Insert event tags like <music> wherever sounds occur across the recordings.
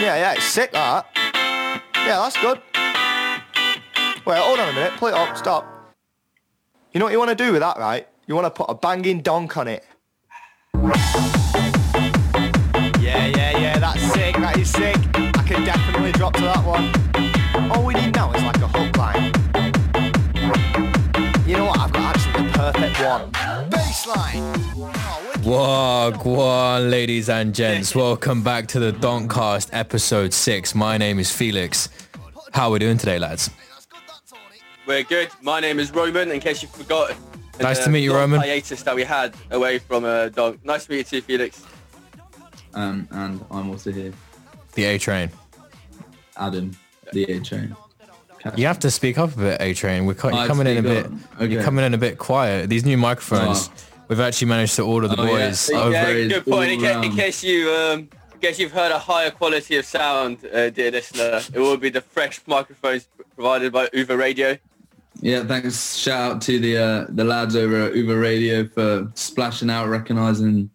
Yeah, yeah, it's sick that. Yeah, that's good. Wait, hold on a minute. Play it up. Stop. You know what you want to do with that, right? You want to put a banging donk on it. Yeah, yeah, yeah. That's sick. That is sick. I can definitely drop to that one. Wagwan, <laughs> ladies and gents. Welcome back to the Doncast episode 6. My name is Felix. How are we doing today, lads? We're good. My name is Roman, in case you forgot. Nice to meet you, Roman. hiatus that we had away from uh, Dog. Nice to meet you too, Felix. Um, and I'm also here, The A-Train. Adam, the A train. You have to speak up a bit, A-Train. We're co- you're coming in a bit. up. You're coming in a bit quiet. These new microphones. Oh. We've actually managed to order the Oh, boys over. yeah, good point. In, ca- in case you, um, in case you've heard a higher quality of sound, uh, dear listener, it will be the fresh microphones provided by Uber Radio. Yeah, thanks. Shout out to the uh, the lads over at Uber Radio for splashing out, recognizing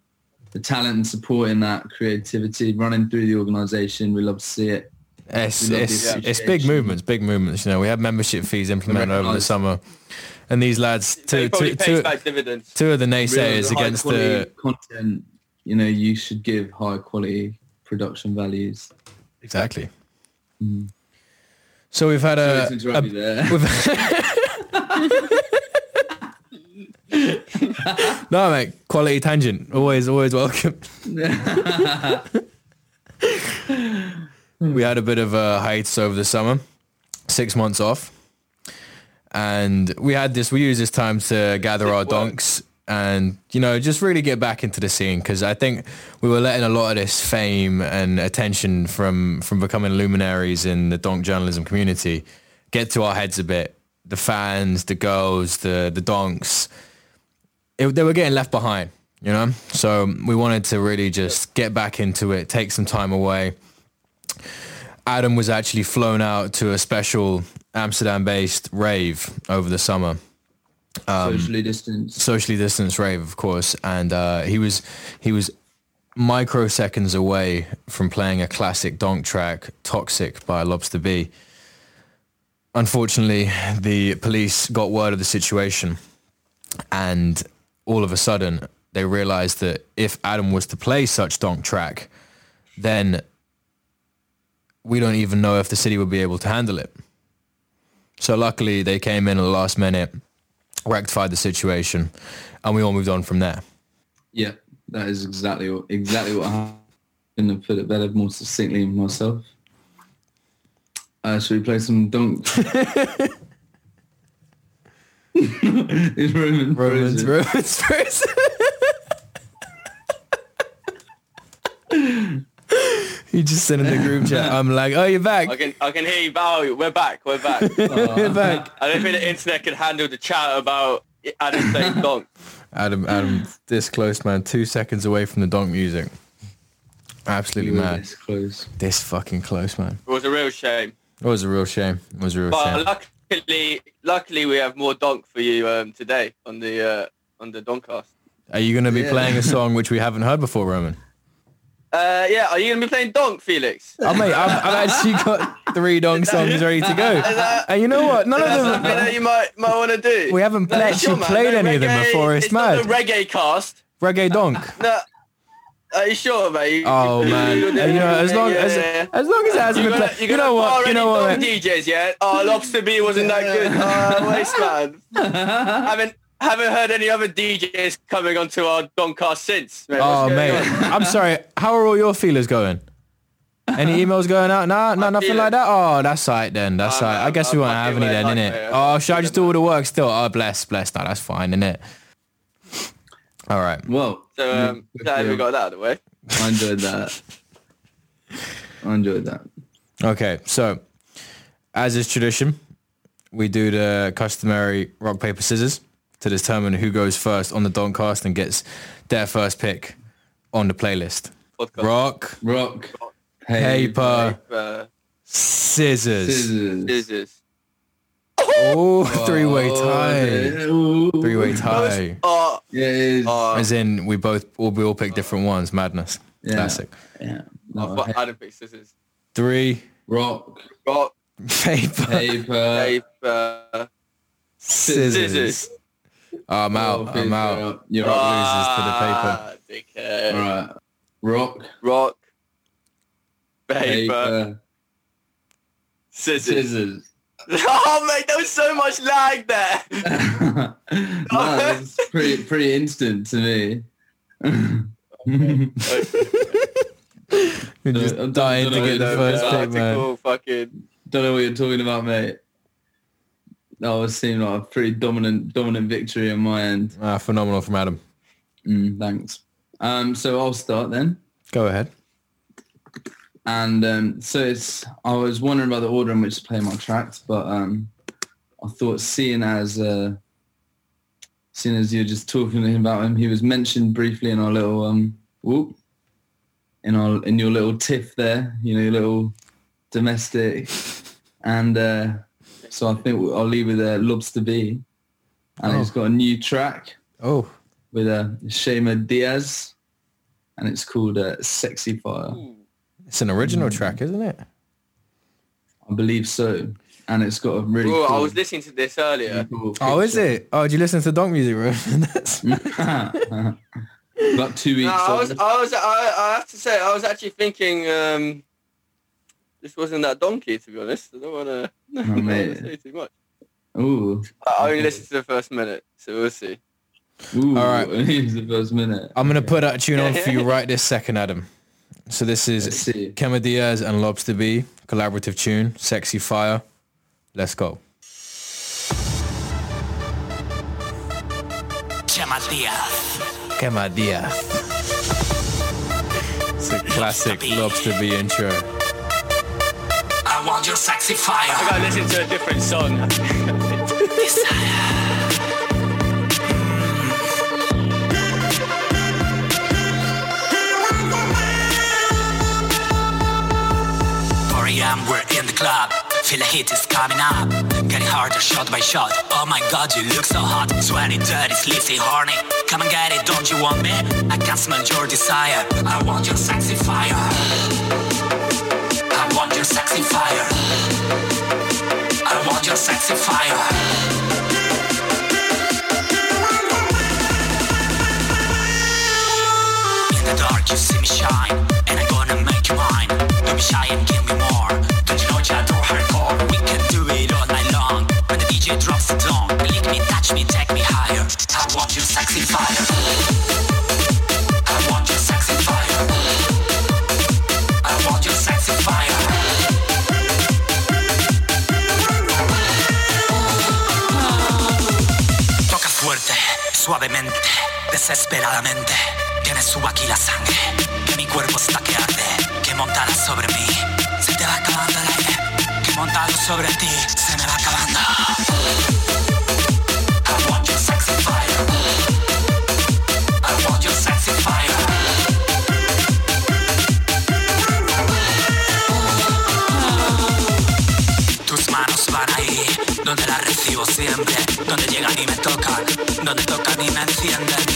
the talent and supporting that creativity running through the organization. We love to see it. It's, it's, it's big movements, big movements. You know, we have membership fees implemented over the summer, and these lads, So two, it probably two, pays two, back dividends. two of the naysayers Realize high against the content. You know, you should give high quality production values. exactly. Mhm. So we've had a, a you there. <laughs> no mate, quality tangent, always always welcome. <laughs> we had a bit of a hiatus over the summer, six months off, and we had this. We used this time to gather our work. donks and you know just really get back into the scene because I think we were letting a lot of this fame and attention from from becoming luminaries in the donk journalism community get to our heads a bit. The fans, the girls, the the donks, it, they were getting left behind, you know. So we wanted to really just get back into it, take some time away. Adam was actually flown out to a special Amsterdam-based rave over the summer, Socially distanced. socially distanced rave, of course, and uh, he was he was microseconds away from playing a classic donk track, "Toxic" by Lobster B. Unfortunately, the police got word of the situation, and all of a sudden they realized that if Adam was to play such donk track, then we don't even know if the city would be able to handle it. So luckily they came in at the last minute, rectified the situation, and we all moved on from there. Yeah, that is exactly what exactly what happened. Couldn't have put it better, more succinctly myself. Uh, should we play some dunk? <laughs> Is Roman Romans, frozen? Romans. <laughs> he just sent in the group chat. <laughs> I'm like, oh, you're back. I can, I can hear you. Bow. We're back. We're back. <laughs> You're back. I don't think the internet can handle the chat about Adam saying <laughs> donk. Adam, Adam, this close, man. Two seconds away from the donk music. Absolutely mad. this close. This fucking close, man. It was a real shame. It was a real shame. It was a real But shame. luckily, luckily we have more donk for you um, today on the uh, on the Doncast. Are you going to be Yeah. playing a song which we haven't heard before, Roman? Uh, yeah, are you gonna be playing donk, Felix? Oh, mate, I've, I've actually got three donk songs ready to go. And you know what? None of That's them... something that you might might want to do. We haven't No, actually sure, man. played No any of them reggae- before. It's, it's mad. not a reggae cast. Reggae donk. No, are you sure, mate? You- Oh you- man, you- you know, as long yeah, as yeah. as long as it hasn't You're been gonna, played. you're You gonna know what? bar You know any what? donk mate? DJs, yeah? Oh, Lobster B wasn't that good. Oh, waste man. <laughs> haven't haven't heard any other DJs coming onto our Doncast since. Mate, Oh mate, on? <laughs> I'm sorry. How are all your feelers going? Any <laughs> emails going out? Nah, no, nothing feelers- like that. Oh, that's right then. That's Oh, right. I guess we I'm won't have any then, like innit? that, Oh, should I just do all the work still? Oh, bless, bless. No, that's fine, innit? All right. Well, So um, yeah, glad we got that out of the way. I enjoyed that. I enjoyed that. Okay, so as is tradition, we do the customary rock paper scissors to determine who goes first on the Doncast and gets their first pick on the playlist. Podcast. Rock, Rock, paper, Uh, scissors. scissors. scissors. Oh, three-way Oh, tie. yeah. Ooh. Three-way tie. Oh, Yeah, it is. oh, As in, we both all we all pick different ones. Madness. Yeah. Classic. yeah. oh, No, but I don't pick scissors. Three. Rock, Rock, Paper. paper, paper, Scissors. scissors. Oh, I'm out. Oh, I'm out. You're Ah, loses to the paper. dickhead. All right. Rock, Rock, paper, paper, scissors. scissors. <laughs> Oh mate, there was so much lag there. <laughs> no, that's <laughs> pretty pretty instant to me. You're just I'm dying to get the first pick, man. Fucking. Don't know what you're talking about, mate. That was seemed like a pretty dominant dominant victory on my end. Ah, phenomenal from Adam. Mm, thanks. Um, so I'll start then. Go ahead. And um, so it's I was wondering about the order in which to play my tracks, but um, I thought seeing as uh, seeing as you're just talking about him, he was mentioned briefly in our little um, whoop, in our in your little tiff there, you know, your little domestic, and uh, so I think I'll leave it with uh, Lobster B, and Oh. he's got a new track Oh, with uh, Shema Diaz, and it's called uh, "Sexy Fire." it's an original track, isn't it? I believe so. And it's got a really Bro, cool, I was listening to this earlier. cool Oh, is it? Oh, did you listen to Donk Music Room? <laughs> That's <laughs> About two weeks No, I was. I was, I, I have to say, I was actually thinking um, this wasn't that donkey, to be honest. I don't want to Oh, <laughs> mate. say too much. Ooh. I only listened to the first minute, so we'll see. Ooh. All right. <laughs> It's the first minute. I'm gonna put that tune on for you <laughs> right this second, Adam. So this is see. Kema Diaz and Lobster B collaborative tune, "Sexy Fire." Let's go. Chema Diaz. Kema Diaz. It's a classic Lobster B intro. I want your sexy I gotta listen to a different song. Desire. Four a.m. we're in the club. Feel the heat is coming up. Getting harder shot by shot. Oh my god, you look so hot. Sweaty, dirty, sleazy, horny. Come and get it, don't you want me? I can smell your desire. I want your sexy fire. I your sexy fire. I want your sexy fire. In the dark, you see me shine, and I'm gonna make you mine. Don't be shy and give me more. Don't you know you adore hardcore? We can do it all night long. When the DJ drops it long, lick me, touch me, take me higher. I want your sexy fire. I want your sexy fire. I want your sexy fire. Suavemente, desesperadamente. Que me suba aquí la sangre, que mi cuerpo está que arde, que montada sobre mí. Se te va acabando el aire, que montado sobre ti se me va acabando. Donde las recibo siempre, donde llegan y me tocan, donde tocan y nadie si.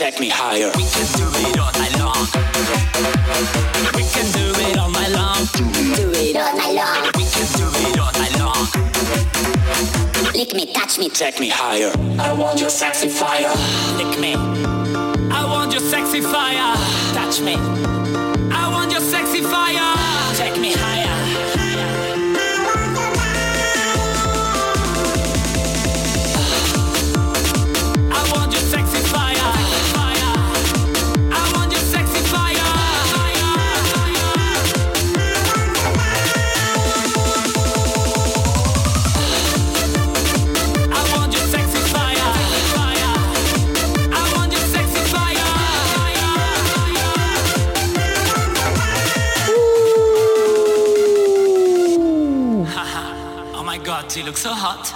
Take me higher. We can do it all night long. We can do it all night long. do it all night long. We can do it all night long. Lick me, touch me, Take me higher. I want your sexy fire. Lick me. I want your sexy fire. Touch me. Look so hot.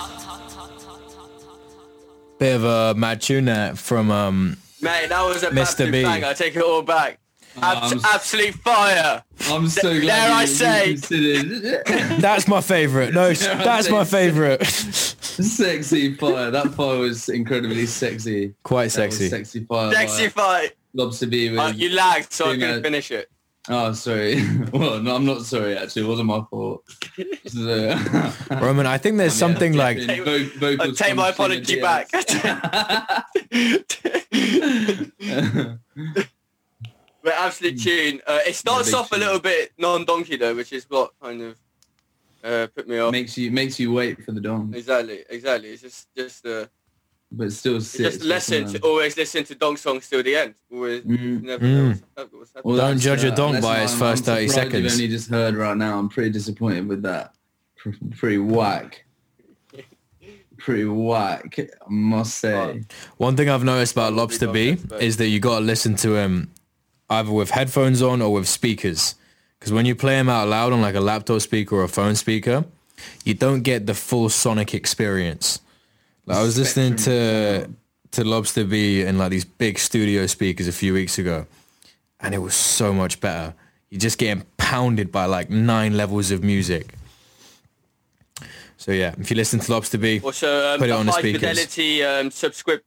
Bit of a mad tune there from um, Mate, that was a Mr. absolute B. bang. I take it all back. Abs- I'm absolute fire. I'm so glad Dare you, I you say- <laughs> That's my favourite. No, <laughs> that's my favourite. sexy fire. That fire was incredibly sexy. Quite sexy. sexy fire. Sexy by fight. Lobster B with Uh, you lagged, so I couldn't finish it. Oh, sorry. <laughs> well, no, I'm not sorry. Actually, it wasn't my fault. So, <laughs> Roman, I think there's something like Take- vo- I vocals take my apology Sheena back. Diaz. <laughs> But absolute tune. Uh, it starts big off a little bit non-donkey though, which is what kind of uh, put me off. makes you makes you wait for the dong, Exactly, exactly. It's just just uh, but still it's sits. just listen to always listen to dong songs till the end. Always Mm. never Mm. know what's hap- what's happening. Well, Don't that's, judge a uh, dong that's by why its I'm- first I'm 30 surprised seconds. You've only just heard right now. I'm pretty disappointed with that. Pr- Pretty whack. <laughs> Pretty whack, I must say. one thing I've noticed about Lobster B is that you got to listen to him either with headphones on or with speakers. Because when you play him out loud on like a laptop speaker or a phone speaker, you don't get the full sonic experience. Like I was listening to to Lobster B in like these big studio speakers a few weeks ago, and it was so much better. You're just getting pounded by like nine levels of music. So yeah, if you listen to Lobster B, Also, um, Put it the on the high speakers. fidelity um, subscrip-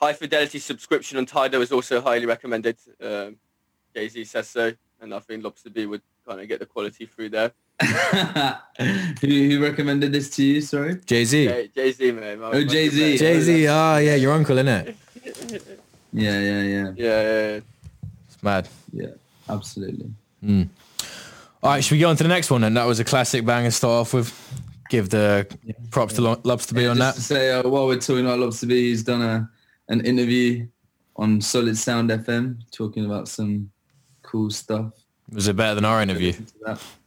high fidelity subscription on Tidal is also highly recommended. Um, Jay Z says so, and I think Lobster B would kind of get the quality through there. Who, who recommended this to you? Sorry. Jay Z, Jay Z, man. my- Oh, Jay-Z. Jay Z, ah yeah, your uncle, innit? Yeah, yeah, yeah, Yeah, yeah, yeah. It's mad. yeah. Absolutely. All right, should we go on to the next one? And that was a classic bang and start off with. Give the props to Lo- Lobster B on Just that. to say, uh, while we're talking about Lobster B, he's done a an interview on Solid Sound FM talking about some cool stuff. Was it better than our interview?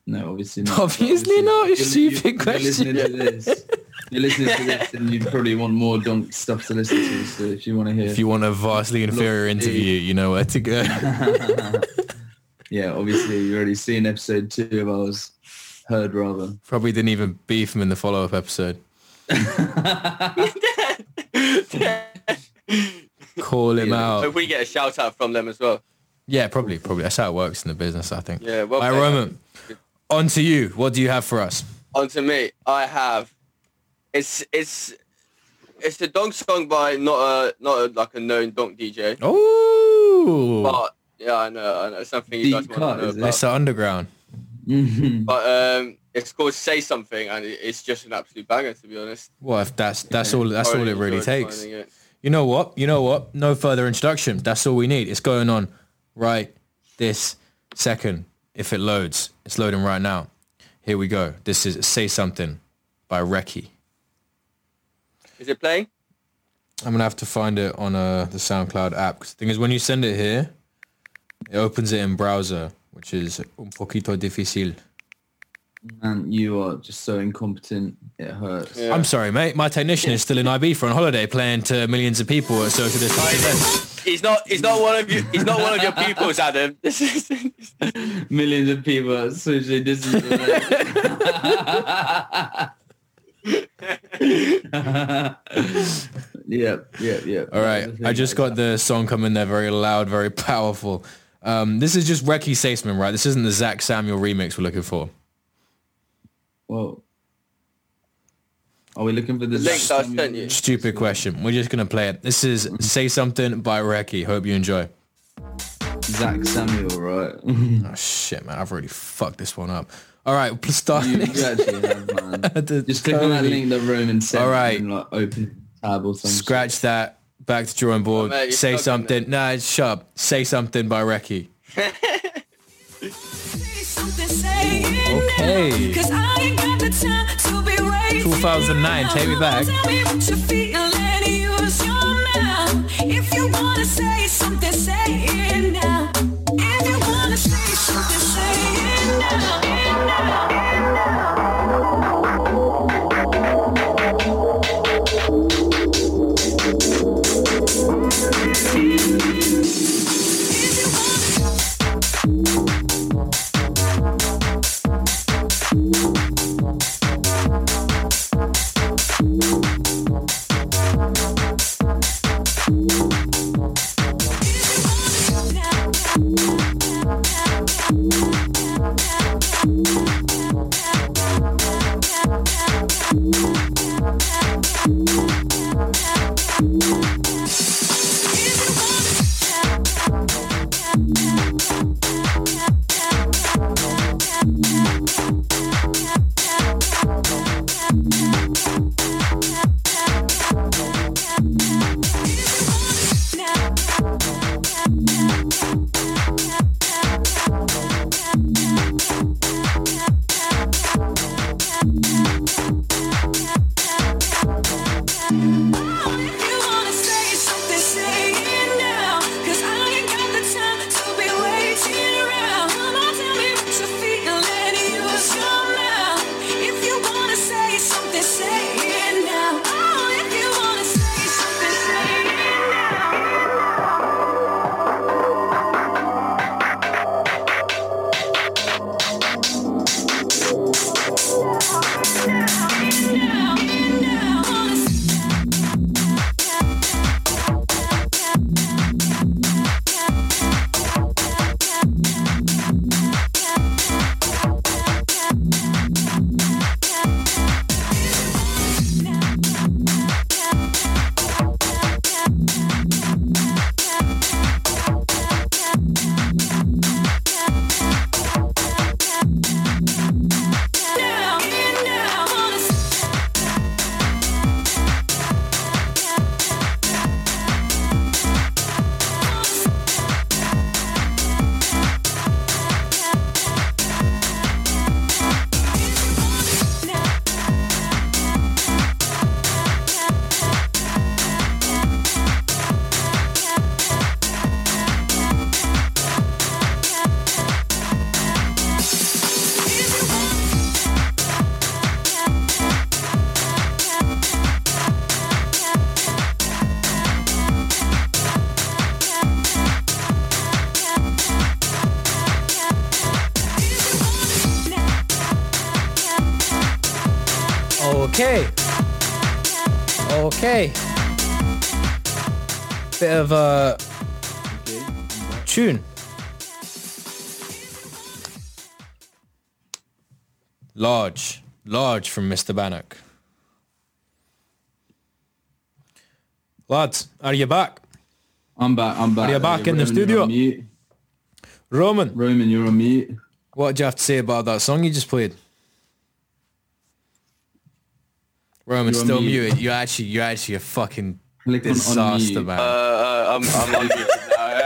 Listen to that. No, obviously not. Obviously not, you you're- stupid you're, question. You're listening to this. You're listening to this, and you probably want more donk stuff to listen to. So if you want to hear, If you want a vastly inferior interview, you know where to go. <laughs> yeah, obviously you already seen episode two of ours. Heard rather. Probably didn't even beef him in the follow-up episode. <laughs> Call him Yeah. out. Hope we get a shout out from them as well. Yeah, probably, probably. That's how it works in the business, I think. Yeah, well All right, played. Roman, on to you. What do you have for us? On to me, I have. It's it's it's a donk song by not a not a, like a known donk DJ, Oh, but yeah, I know, I know something you guys Deep want to know about. it's the underground. Mhm. But um, it's called "Say Something" and it's just an absolute banger, to be honest. Well, if that's that's all that's all it really takes. it. You know what? You know what? No further introduction. That's all we need. It's going on right this second. If it loads, it's loading right now. Here we go. This is Say Something by Reki. Is it playing? I'm gonna have to find it on uh, the SoundCloud app. 'Cause the thing is, when you send it here, it opens it in browser, which is un poquito difícil. Man, you are just so incompetent. It hurts. Yeah. I'm sorry, mate. My technician is still in Ibiza on holiday, playing to millions of people at social distance events. He's not. He's not one of you. He's not one of your pupils, Adam. This <laughs> is. Millions of people are socially distanced. <laughs> yep, yep, yep. All right, I just got the song coming there, very loud, very powerful. Um, this is just Reki Saceman, right? This isn't the Zach Samuel remix we're looking for. Whoa. Are we looking for the link I sent you. Stupid question. We're just gonna play it. This is Say Something by Reki. Hope you enjoy. Zach Samuel, right? <laughs> Oh shit, man! I've already fucked this one up. All right, let's start. you, you actually have, man. To <laughs> Just click on that totally link that Roman sent All right. and like open tab or something. Scratch that. Back to drawing oh, board. Oh, mate, Say stuck in something. Nah, shut up. Say something by Reki. <laughs> Okay. 2009, take me back. If you wanna say something, say it now. Large from Mr. Bannock. Lads, are you back? I'm back. I'm back. Are you back in the Roman, you're studio? on mute. Roman, Roman, you're on mute. what do you have to say about that song you just played? Roman's still mute. muted. You're actually, you're actually a fucking Click on disaster, unmute. man. Uh, uh, I'm, I'm on mute now.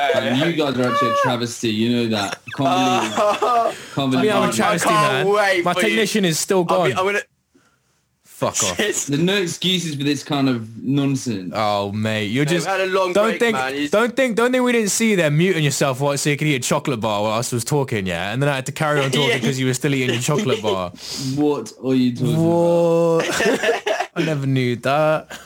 Yeah, And yeah. you guys are actually a <laughs> travesty. You know that. Can't believe. <laughs> Can't I mean, I'm a I travesty, can't man. wait My for you. technician is still I'll gone. be, I'm gonna. Fuck off. There's no excuses for this kind of nonsense. Oh mate, you're just had a long don't break, think man. Don't think don't think we didn't see you there muting yourself while so you could eat a chocolate bar while I was talking, yeah, and then I had to carry on <laughs> talking Yeah. because you were still eating your chocolate bar. What are you talking about? I never knew that.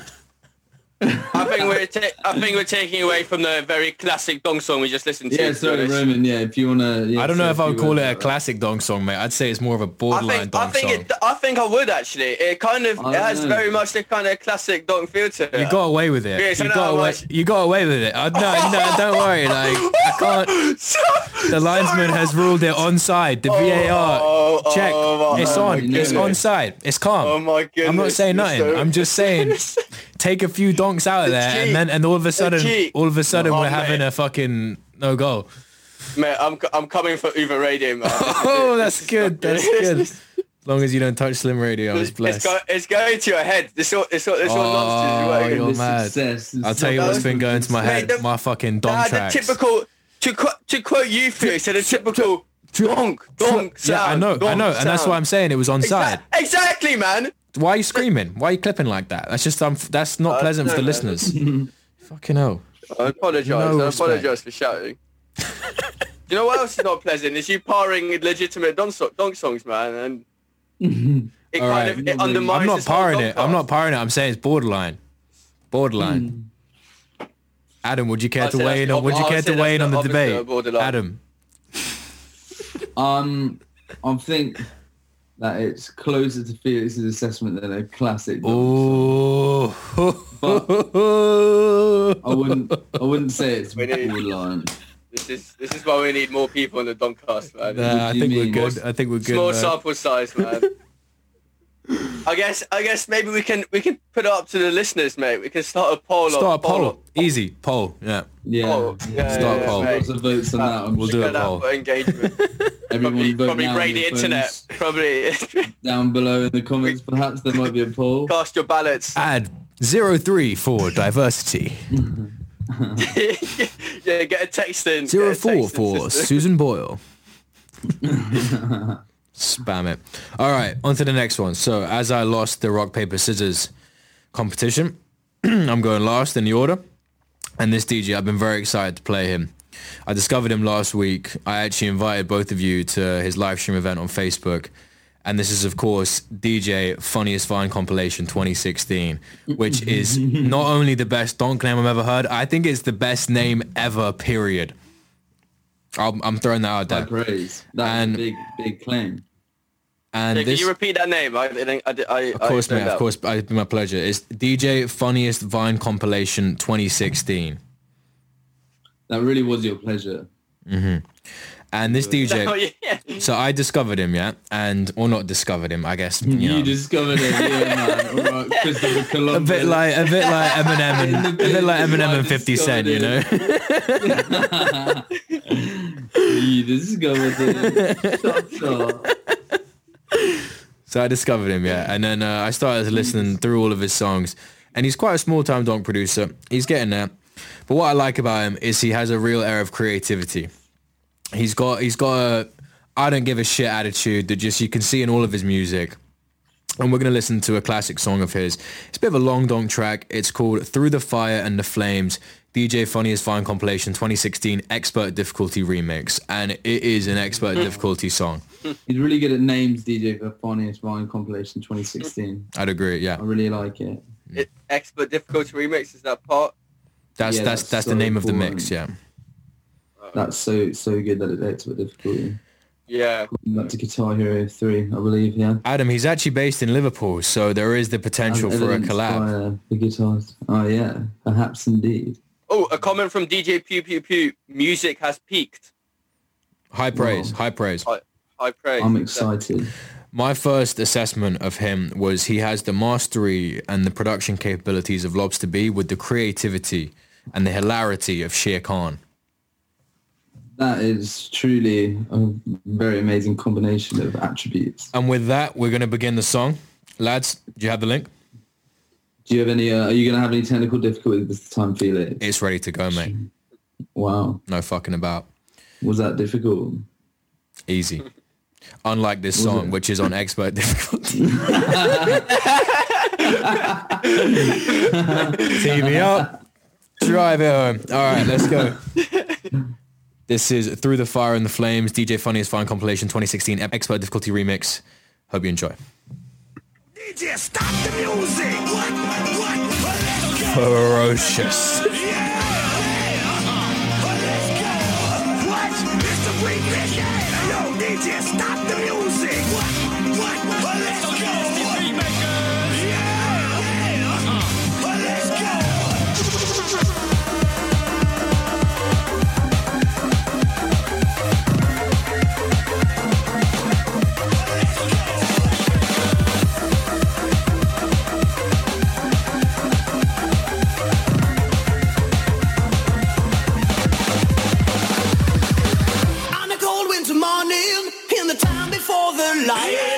I think we're ta- I think we're taking away from the very classic dong song we just listened to. Yeah, to be sorry, honest. Roman. Yeah, if you wanna. Yeah, I don't know if I would call it a about classic dong song, mate. I'd say it's more of a borderline think dong I think song. it, I think I would actually. It kind of it has know. very much the kind of classic dong feel to it. You got away with it. Yeah, so you now got away. like- You got away with it. I, no, no, don't <laughs> worry. Like I can't. The linesman has ruled it onside. The VAR oh, check. oh, oh it's oh my on. It's goodness. onside. It's calm. Oh my goodness! I'm not saying you're nothing. so- I'm just saying, <laughs> take a few donks out of there, cheat. and then and all of a sudden, all of a sudden, Oh, we're mate. having a fucking no goal. Mate, I'm I'm coming for Uber Radio, man. <laughs> Oh, that's good. That's <laughs> good. As long as you don't touch Slim Radio, I was It's, go, it's going to your head. This all, this all, this all Oh, nonsense. you're This mad. success, I'll tell you what's been going to my Mate, head. the- My fucking Nah, donk the typical to quote to quote you, Felix, the <laughs> typical donk donk sound. Yeah, I know, I donk know, and that's sound. why I'm saying it was onside. Exa- Exactly, man. Why are you screaming? Why are you clipping like that? That's just um, that's not I pleasant for the don't listeners. <laughs> Fucking hell. I apologise. No I apologise for shouting. <laughs> you know what else is not pleasant? Is you parring legitimate donk, so- donk songs, man, and <laughs> it All kind right. of it undermines. I'm not this parring it. I'm not cast. parring it. I'm saying it's borderline. Borderline. Adam, would you care I'd to weigh in? the Would you care to weigh in on the the debate? of borderline. Adam. Um, I think that it's closer to Felix's assessment than a classic. dog. Oh. I wouldn't. I wouldn't say it's We need- borderline. This is this is why we need more people in the Doncast, man. Nah, I do you think we're good. I think we're good. Small man. sample size, man. <laughs> I guess I guess maybe we can we can put it up to the listeners, mate. We can start a poll. Start a on, poll. Easy. Poll. Yeah. Yeah. Oh, yeah, Start yeah, poll. mate. Lots of votes on that. I'm We'll do a poll. for engagement. <laughs> Everyone probably vote probably on raid the internet. phones. Probably <laughs> Down below in the comments, perhaps there might be a poll. cast your ballots. Add zero three for diversity. <laughs> yeah, get a text in. Zero get a four for. Susan Boyle. Spam it. All right, on to the next one. So as I lost the rock paper scissors competition, <clears throat> I'm going last in the order. And this DJ, I've been very excited to play him. I discovered him last week. I actually invited both of you to his live stream event on Facebook. And this is, of course, DJ Funniest Vine Compilation 2016, which is <laughs> not only the best donk name I've ever heard, I think it's the best name ever, period. I'm, I'm throwing that out High there. praise. That's And- a big, big claim. And Yeah, can this, you repeat that name? I. I, I, of course, mate, of course, it's been my pleasure. It's DJ Funniest Vine Compilation 2016. That really was your pleasure. Mm-hmm. And this DJ, <laughs> Oh yeah. so I discovered him, yeah, and or not discovered him, I guess. You, You, know. discovered him, yeah, man. <laughs> All right, Christopher a bit like a bit like <laughs> Eminem and a bit like Eminem and 50 Cent, you know. You discovered it. Shut, shut. So I discovered him, yeah, and then uh, I started listening through all of his songs, and he's quite a small time donk producer. He's getting there, but what I like about him is he has a real air of creativity. He's got he's got a I don't give a shit attitude that just you can see in all of his music. And we're gonna listen to a classic song of his. It's a bit of a long donk track. It's called "Through the Fire and the Flames." DJ Funniest Vine Compilation 2016 Expert Difficulty Remix, and it is an expert difficulty song. <laughs> He's really good at names, DJ, for Funniest Vine Compilation 2016. I'd agree, yeah. I really like it. It, expert difficulty remix is that part. That's Yeah, that's that's that's the so name of the mix, yeah. That's so so good that it's expert difficulty. You Yeah. Back to Guitar Hero 3, I believe, yeah. Adam, he's actually based in Liverpool, so there is the potential As for a evidenced collab. by, uh, the guitars. Oh, yeah. Perhaps indeed. Oh, a comment from DJ Pew Pew Pew. Music has peaked. High praise, Wow. high praise. High, high praise. I'm excited. My first assessment of him was he has the mastery and the production capabilities of Lobster B with the creativity and the hilarity of Shere Khan. That is truly a very amazing combination of attributes. And with that, we're going to begin the song. Lads, do you have the link? Do you have any, uh, are you going to have any technical difficulties this time, Felix? It's ready to go, mate. Wow. No fucking about. Was that difficult? Easy. Unlike this Was song, it? which is on expert <laughs> difficulty. <laughs> TV up. Drive it home. All right, let's go. <laughs> This is Through the Fire and the Flames, DJ Funniest Vine Compilation 2016 Expert Difficulty Remix. Hope you enjoy. DJ, stop the music. What? What? Uh-huh. Let's go. Ferocious. What? It's the remix. Yo, DJ, stop the before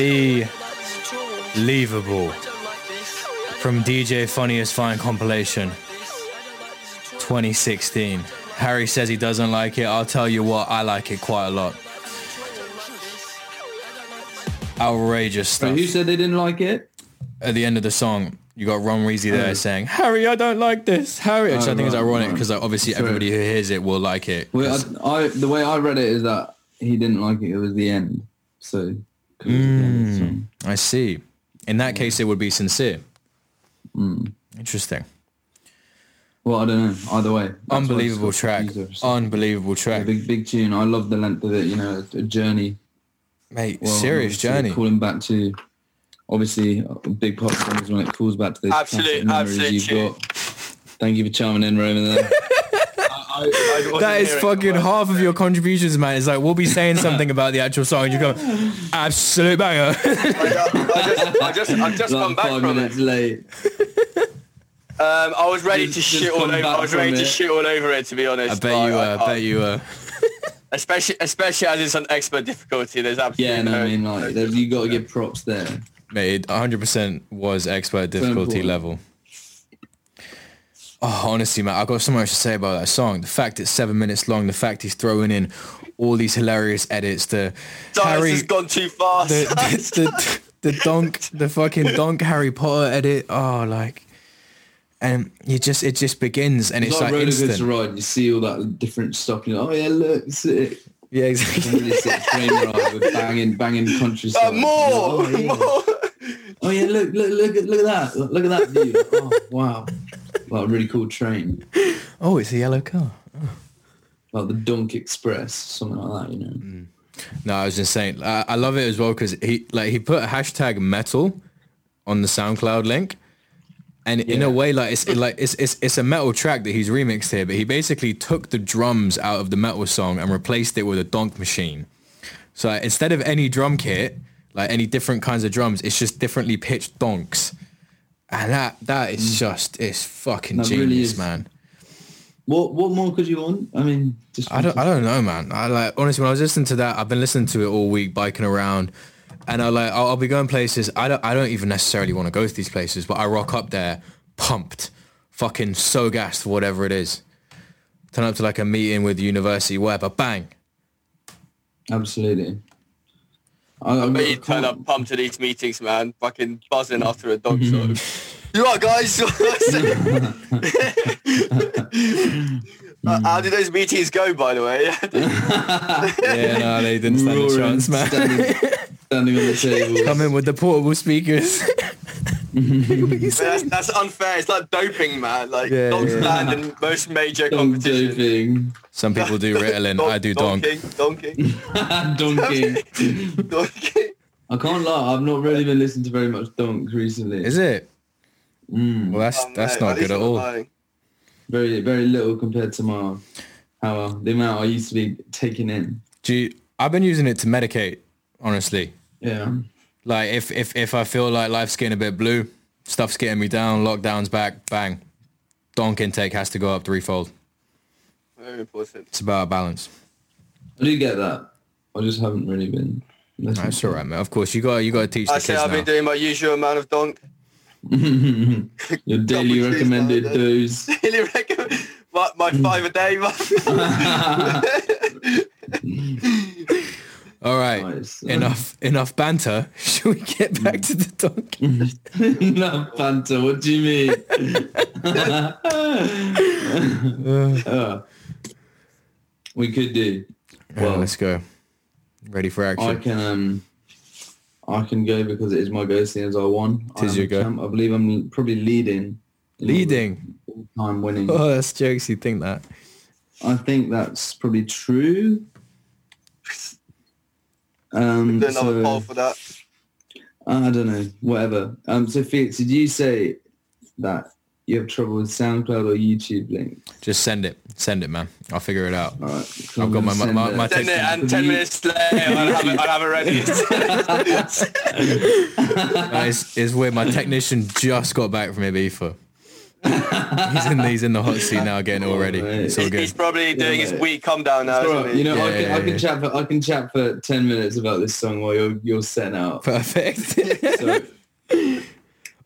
Unbelievable. I don't like this. From DJ Funniest Vine compilation 2016. Harry says he doesn't like it. I'll tell you what, I like it quite a lot. Outrageous Wait, stuff. who said they didn't like it? At the end of the song, you got Ron Weasley there Oh. saying, "Harry, I don't like this." Harry, which Oh, I think is oh, right, ironic right. because like, obviously Sorry. everybody who hears it will like it. Well, I, I the way I read it is that he didn't like it. It was the end. So. 'Cause it was the end of the song. I see. In that case, it would be sincere. Mm. Interesting. Well, I don't know. Either way, Unbelievable track. confused every Unbelievable time. track. Big big tune. I love the length of it. You know, a journey. Mate, Well, serious journey. Calling back to, obviously, a big part of song is when it calls back to this. Absolute- classic absolute you've tune. got. Thank you for chiming in, Roman. There. <laughs> That is fucking half of your contributions, man. It's like we'll be saying <laughs> something about the actual song, and you go, absolute banger. I just, I just come like back five from minutes it. late. Um, I was ready Just- to just shit all come over. back I was ready from to it. shit all over it. To be honest, I bet Like, you were. I can't- bet you were. <laughs> Especially, especially as it's on expert difficulty. There's absolutely Yeah, no, no. I mean, like, there's- you got to give props there. Mate, 100% was expert difficulty level. Oh, honestly, man, I've got so much to say about that song. The fact it's seven minutes long, the fact he's throwing in all these hilarious edits, the Dice Harry, has gone too fast. the, the, the, the donk, the fucking donk Harry Potter edit. Oh, like, and you just, it just begins and It's it's like like roller coaster instant. ride. You see all that different stuff. You're like, oh yeah, look, sick. Yeah, It's a exactly. really train ride with banging, banging countryside. Uh, more, like, oh, yeah. more. Oh yeah, look, look, look at, look at that, look, look at that view. Oh wow, like a really cool train, Oh, it's a yellow car. like the Dunk Express, something like that. You know. Mm. No, I was just saying, I, I love it as well because he like he put a hashtag metal on the SoundCloud link, and in a way, like it's like it's, it's it's a metal track that he's remixed here, but he basically took the drums out of the metal song and replaced it with a donk machine. So like, instead of any drum kit, like any different kinds of drums, it's just differently pitched donks, and that that is just it's fucking Mm. That really genius, is. man. What what more could you want? I mean, just I don't, I don't know, man. I like honestly when I was listening to that, I've been listening to it all week, biking around, and I like I'll, I'll be going places. I don't, I don't even necessarily want to go to these places, but I rock up there, pumped, fucking so gassed for whatever it is. Turn up to like a meeting with university, whatever, bang. absolutely. I, I But you turn up pumped to these meetings, man. Fucking buzzing after a dog show. <laughs> you are, guys? <laughs> <laughs> Uh, how did those meetings go, by the way? Yeah, no, they didn't stand a Roaring, chance, man. Standing, standing on the table. Come in with the portable speakers. But <laughs> that's, that's unfair. It's like doping, man. Like Yeah, donk's yeah. banned in most major Donk competitions. doping. Some people do <laughs> Ritalin. I do donk. Donking, donking, <laughs> Donking. donking. I can't lie, I've not really been listening to very much donk recently. Is it? Mm, Well, that's Oh, that's mate, not least good at all. lying. very, very little compared to my how uh, the amount I used to be taking in. Do you, I've been using it to medicate, honestly. Yeah. Like if if if I feel like life's getting a bit blue, stuff's getting me down, lockdown's back, bang, donk intake has to go up threefold. Very important. It's about balance. I do get that. I just haven't really been listening. That's all right, man. Of course, you got you got to teach I the say kids I've now. been doing my usual amount of donk. <laughs> Your daily recommended now, yeah. dose. Daily recommend my, my five a day. <laughs> <laughs> All right, Nice. enough <laughs> enough banter. <laughs> Should we get back to the donk? no, Fanta, what do you mean? <laughs> Uh, we could do. Well, Well, let's go. Ready for action. I can um I can go because it is my go seeing as I won. Tis I your go. champ. I believe I'm probably leading. Leading. all-time winning. Oh, that's jokes. You think that? I think that's probably true. Um, Do another so- poll for that. I don't know, whatever. Um, so Felix, did you say that you have trouble with SoundCloud or YouTube link? Just send it. Send it, man. I'll figure it out. All right, so I've got gonna my- send my- it. my Ten text- minutes, and ten you- minutes later, <laughs> I'll have it, I'll have it ready. <laughs> Uh, it's, it's weird. My technician just got back from Ibiza. He's in he's in the hot seat now, getting it all It's all good. He's probably doing his mate. week come down now. It's all isn't right. You know, I can, yeah, I can chat for I can chat for ten minutes about this song while you're you're setting out. Perfect. <laughs> So, <laughs>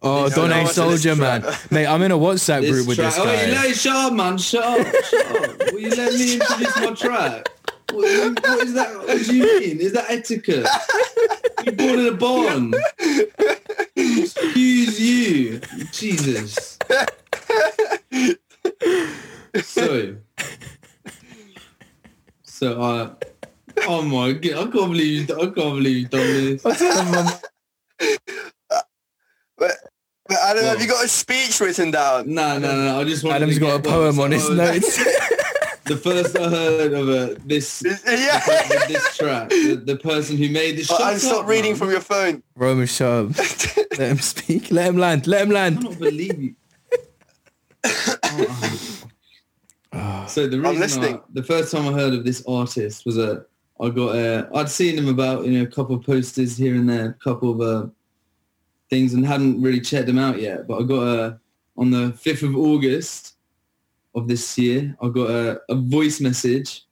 oh, This- Donny no, what's Soldier, man. Mate, I'm in a WhatsApp this group with track, this oh, you guy. let shut up, man, shut up, shut up. Will you let me introduce my track? What, what is that? What do you mean? Is that etiquette? You're born in a barn. Excuse you, Jesus. So, so I. Oh my god! I can't believe you. I can't believe you've done this. But, but Adam, have you got a speech written down? No, no, no. I just wanted Adam's to got a poem on his notes. <laughs> The first I heard of uh, this <laughs> Yeah. with this track, the, the person who made it. Oh, and stop reading man. from your phone. Roman Sharp. <laughs> Let him speak. Let him land. Let him land. I land. cannot believe you. <coughs> So the reason listening. I, the first time I heard of this artist was a I got uh, I'd seen him about you know a couple of posters here and there, a couple of uh, things, and hadn't really checked them out yet. But I got a on the fifth of August of this year, I got a, a voice message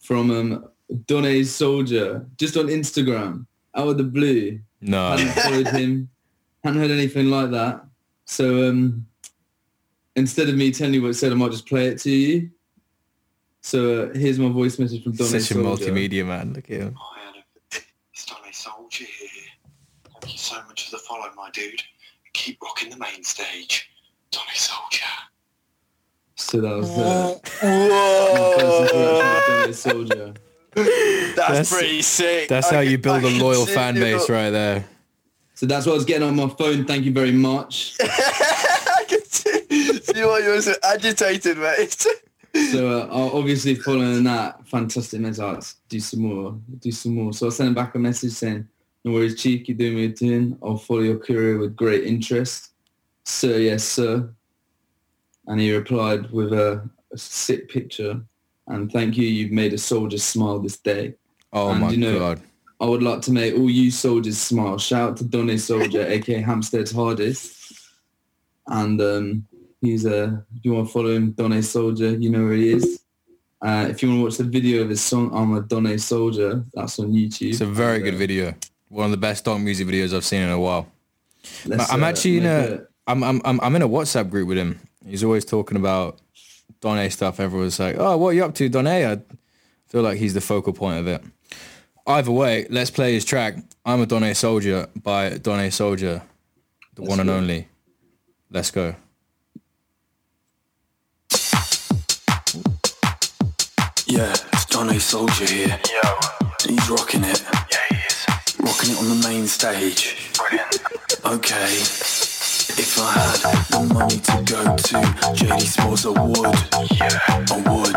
from um, Donny Soldier just on Instagram out of the blue No. hadn't followed him, <laughs> hadn't heard anything like that. So um, instead of me telling you what it said, I might just play it to you. So uh, here's my voice message from Donny Such a Soldier. multimedia man. Look at him. Hi Adam, it's Donny Soldier here. Thank you so much for the follow, my dude. Keep rocking the main stage. Donny Soldier. So that was uh, the Whoa! Donny Soldier. That's, That's- pretty sick. That's I how can- you build I a can loyal see fan you- base right there. So that's what I was getting on my phone. Thank you very much. <laughs> I can see, see you're so agitated, mate. So uh, I'll obviously following that, fantastic message. I'll do some more, do some more. So I sent him back a message saying, no worries, Cheek, you're doing what you're doing. I'll follow your career with great interest. Sir, yes, sir. And he replied with a, a sick picture. And thank you, you've made a soldier smile this day. Oh And my you know- god. I would like to make all you soldiers smile. Shout out to Donny Soldier, <laughs> aka Hampstead's hardest. And um, he's a, if you want to follow him, Donny Soldier, you know where he is. Uh, if you want to watch the video of his song, I'm a Donny Soldier, that's on YouTube. It's a very good uh, video. One of the best dog music videos I've seen in a while. I'm uh, actually in make a I'm, I'm I'm I'm in a WhatsApp group with him. He's always talking about Donny stuff. Everyone's like, "Oh, what are you up to, Donny?" I feel like he's the focal point of it. Either way, let's play his track. I'm a Donny Soldier by Donny Soldier, the Let's one and only. Let's go. Yeah, it's Donny Soldier here. Yo. He's rocking it. Yeah, he is. Rocking it on the main stage. Brilliant. Okay. If I had the money to go to JD Sports, I would. Yeah. I would.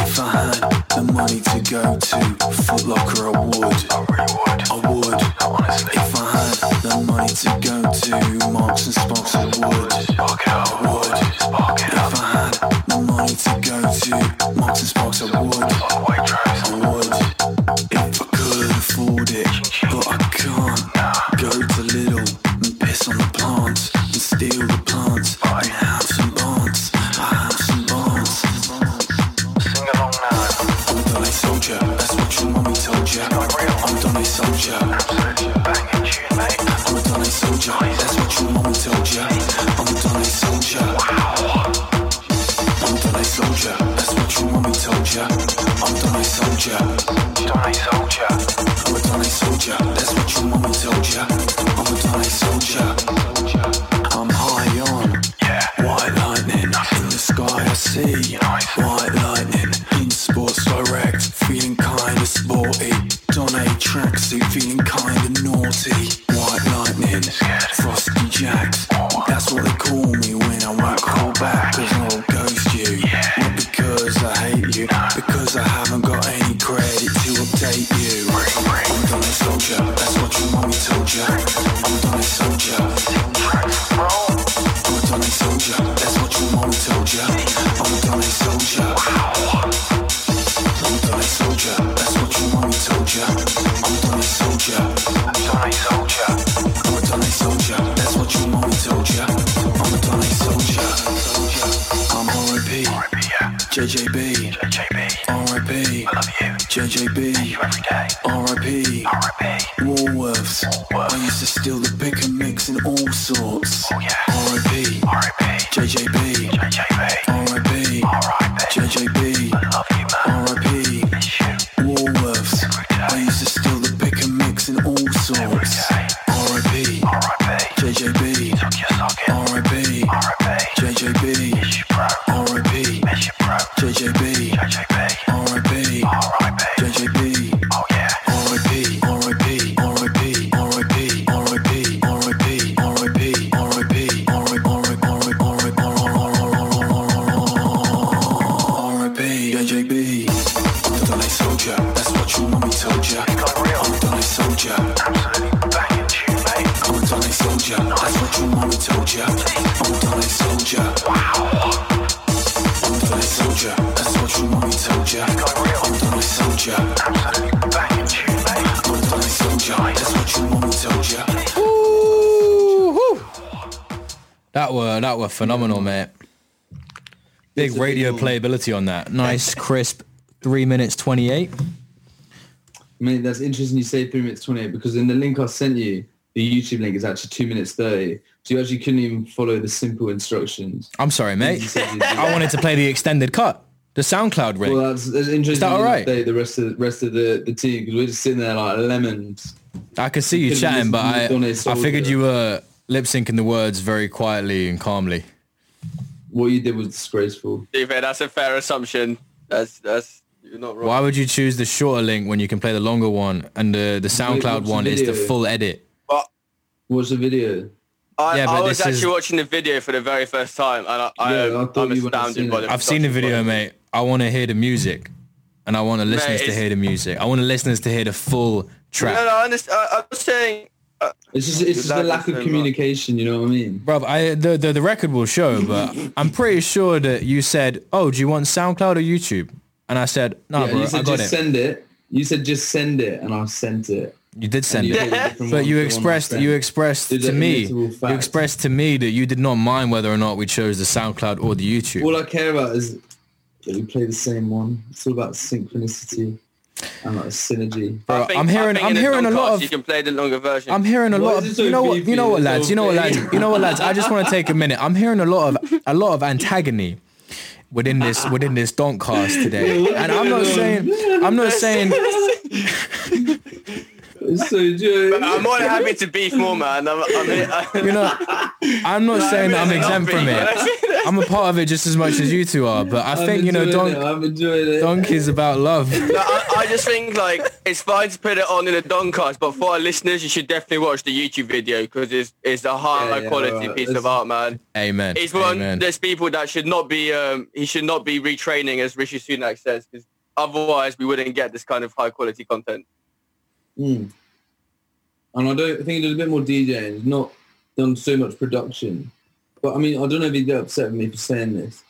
If I had the money to go to Foot Locker, I would. I would. Honestly. If I had the money to go to Marks and Sparks, I would. I would. If I had money to go to Marks and Sparks, I would. I phenomenal, mate. Big It's radio playability on that. Nice, crisp, three minutes twenty eight. I mean, that's interesting you say three minutes 28 because in the link I sent you, the YouTube link is actually two minutes 30. So you actually couldn't even follow the simple instructions. I'm sorry, mate. You said you- I wanted to play the extended cut, the SoundCloud ring. Well, that's, that's interesting. that all right? The rest of the rest of the, the team because we're just sitting there like lemons. I could see you chatting, but I, I figured you were lip syncing the words very quietly and calmly. What you did was disgraceful. Steve, that's a fair assumption. That's that's you're not wrong. Why would you choose the shorter link when you can play the longer one and the, the SoundCloud what's the one is the full edit? Watch the video. I, Yeah, but I was this is- actually watching the video for the very first time, and I, I, yeah, I am astounded seen by the. I've seen the video, quality. mate. I want to hear the music, and I want the listeners to hear the music. I want the listeners to hear the full track. No, no, I understand. I, I'm saying. Uh, It's just it's just That a lack so of much. communication. You know what I mean? Bro, I the, the the record will show, but I'm pretty sure that you said, "Oh, do you want SoundCloud or YouTube?" And I said, "No, yeah, bro, you I got just it." send it. You said just send it, and I sent it. You did send You it, picked a different but you to one I expressed you expressed to me you expressed to me that you did not mind whether or not we chose the SoundCloud or the YouTube. All I care about is that we play the same one. It's all about synchronicity and synergy. Bro, I think- I'm I hearing think I'm hearing a lot of You can play the longer version. I'm hearing a Why lot of you know what you know what lads? You know what lads? you know what lads? I just want to take a minute. I'm hearing a lot of a lot of antagony within this within this Doncast today. And I'm not saying I'm not saying It's <laughs> so joy. I'm more than happy to beef more, man. I'm, I'm, <laughs> here- you know I'm not saying that I'm exempt from it <laughs> I'm a part of it just as much as you two are. But I I'm think you know, enjoying Donk, it, I'm enjoying it. Donk is about love. <laughs> No, I, I just think like it's fine to put it on in a Doncast, but for our listeners, you should definitely watch the YouTube video because it's it's a high Yeah, yeah, quality right. piece It's- of art, man. Amen. He's one. Amen. There's people that should not be. Um, he should not be retraining, as Rishi Sunak says, because otherwise we wouldn't get this kind of high quality content. Mm. And I don't think he did a bit more DJing. He's not done so much production. But I mean, I don't know if he'd get upset with me for saying this.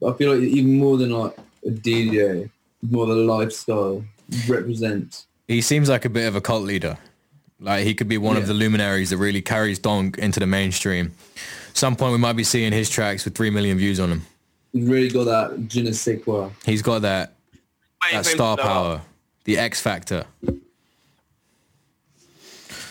But I feel like even more than like a DJ, more the lifestyle represents. He seems like a bit of a cult leader. Like he could be one of the luminaries that really carries Donk into the mainstream. Some point we might be seeing his tracks with three million views on them. He's really got that je ne sais quoi. He's got that Waiting that star to blow up. power, the X factor.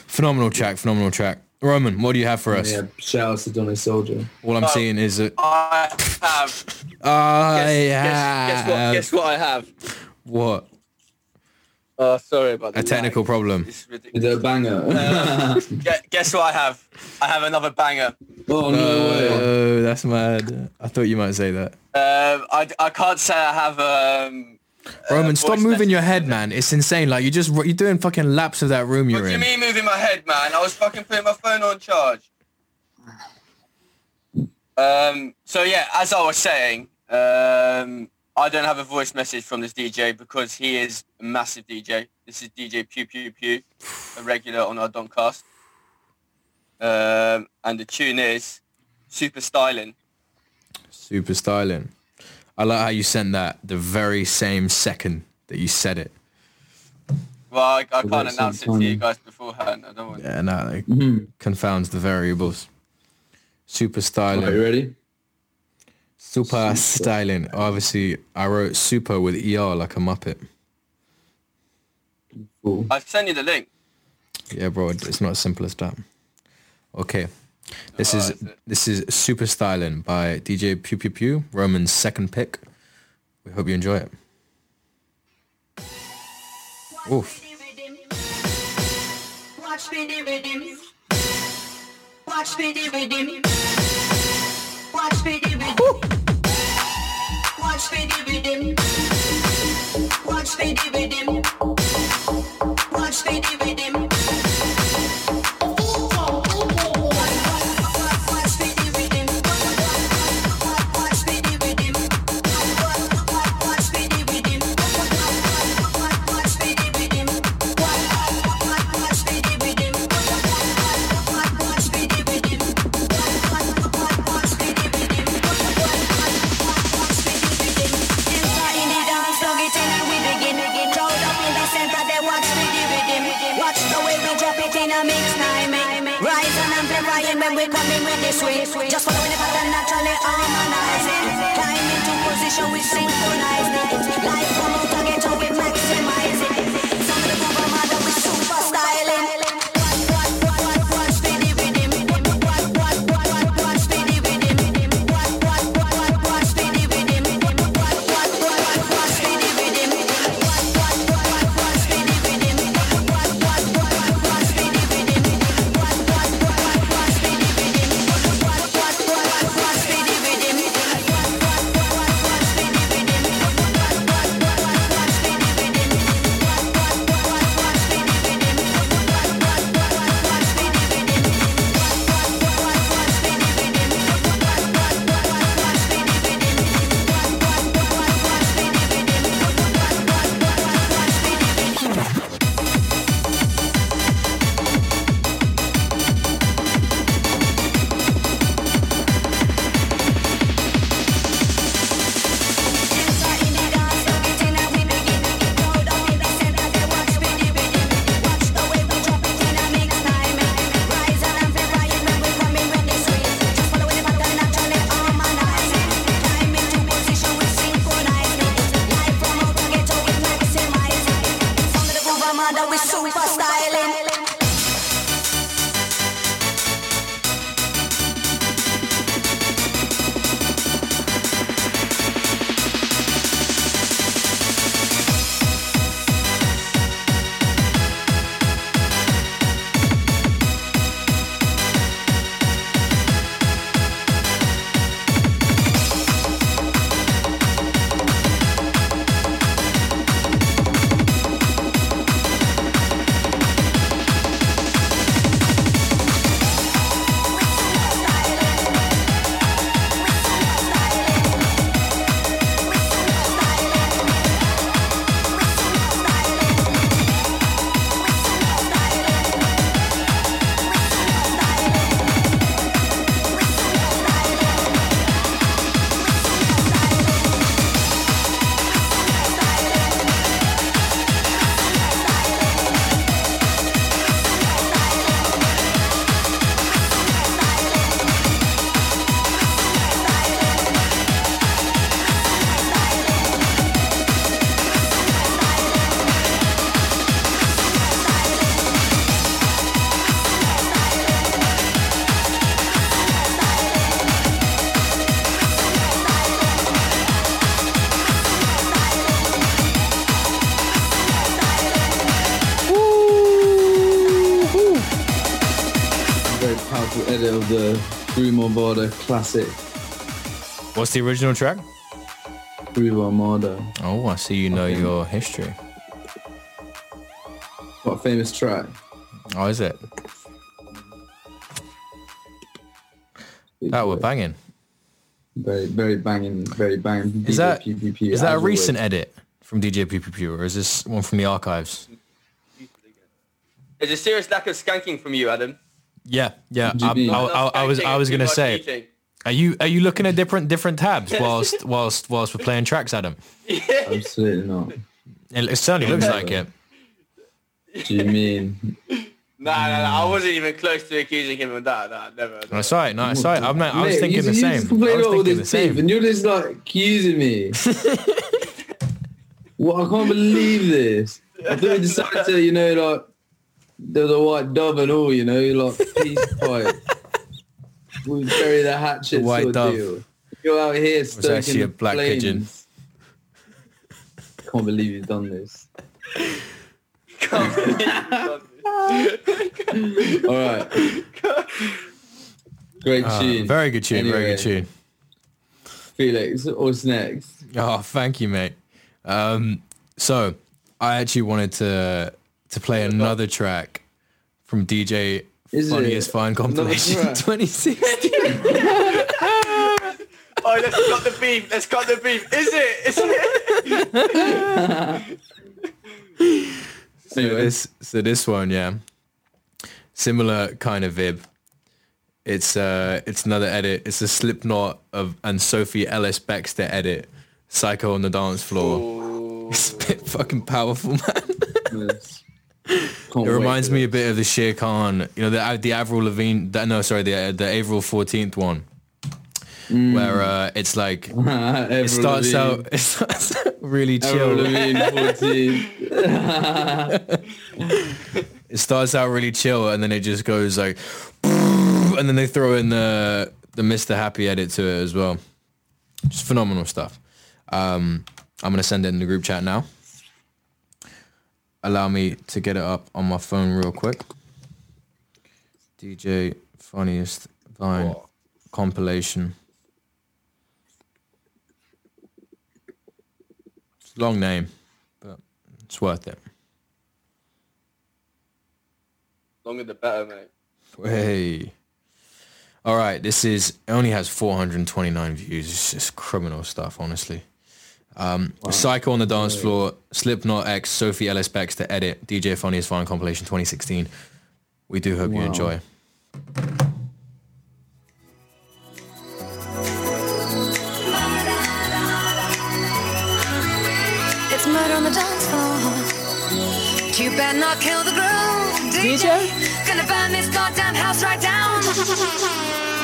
Phenomenal track, phenomenal track. Roman, what do you have for us? Yeah, shout out to Donny Soldier. All I'm Oh. seeing is that I have. I Guess, guess, have guess what? Guess what I have. what? Uh, sorry about the A technical lag. problem. It's Is it a banger? Gue- guess what I have? I have another banger. oh, no way. Oh, that's mad. I thought you might say that. Um, I, I can't say I have. Um, Roman, uh, stop moving your head, man. It's insane. Like you just you're doing fucking laps of that room What you're do you in. mean moving my head, man? I was fucking putting my phone on charge. Um, so yeah, as I was saying, um, I don't have a voice message from this DJ because he is a massive DJ. This is DJ Pew Pew Pew, a regular on our Doncast. Um, and the tune is Super Styling. Super styling. I like how you sent that the very same second that you said it. Well, I, I Well, can't announce sounds it to you guys beforehand. I don't want. Yeah, no, it Mhm. confounds the variables. Super Right, styling. you ready? Super styling. Obviously, I wrote super with ER like a Muppet. Cool. I sent you the link. Yeah, bro, it's not as simple as that. Okay. This Oh, is is this is Super Styling by DJ Pew Pew Pew, Roman's second pick. We hope you enjoy it. Oof. Watch me the rhythm. Watch me the rhythm. Watch me the rhythm. Watch me the rhythm. Watch me the rhythm. Watch me the the Groove Armada classic What's the original track? Groove Armada. Oh, I see you know your history. What a famous track. Oh, is it? That were banging. Very, very banging, very banging. Is DJ that PPP, is that a as recent edit from DJ PPP or is this one from the archives? There's a serious lack of skanking from you, Adam. Yeah, yeah. What do you I. I- I- I was I was gonna say, eating. are you are you looking at different different tabs whilst whilst whilst we're playing tracks, Adam? Absolutely not. It, it certainly looks like it. Do you mean? Nah, nah, nah, I wasn't even close to accusing him of that. Nah, never. No, sorry, no, sorry. I'm not, I was Mate, thinking you, the you same. Just I complain was about all thinking the this beef, same. and you're just like accusing me. <laughs> well, I can't believe this. I thought we decided to, you know, like there's a white dove and all, you know, like <laughs> peace pipe. We bury the hatchet White sort dove. deal. You're out here was actually a the black flames. pigeon. Can't believe you've done this. <laughs> All right. Great Uh, tune. very good tune, very good Anyway, tune. Felix, what's next? Oh, thank you, mate. Um, so I actually wanted to to play another track from DJ Is Funniest it? Vine compilation track? <laughs> 2016. <laughs> Oh, let's cut the beef. Let's cut the beef. Is it? Is it? <laughs> So this, so this one, yeah, similar kind of vib. It's uh, it's another edit. It's a Slipknot of and Sophie Ellis Bextor edit. Psycho on the dance floor. It's a bit fucking powerful, man. Yes. Can't It reminds me it. a bit of the Shere Khan, you know, the the Avril Lavigne. The, no, sorry, the the Avril Fourteenth one, Mm. where uh, it's like <laughs> it starts Lavigne. out it starts out <laughs> really Avril chill. 14. <laughs> It starts out really chill, and then it just goes like, and then they throw in the the Mr. Happy edit to it as well. Just phenomenal stuff. Um, I'm gonna send it in the group chat now. Allow me to get it up on my phone real quick. DJ funniest Vine compilation. It's a long name, but it's worth it. Longer the better, mate. Hey. All right, this is it only has 429 views. It's just criminal stuff, honestly. Um, Psycho on the dance floor, Slipknot X, Sophie Ellis Bextor edit, DJ Funniest Vine compilation 2016. We do hope you enjoy. It's murder on the dance floor. You better not kill the groove, DJ. Gonna burn this goddamn house right down.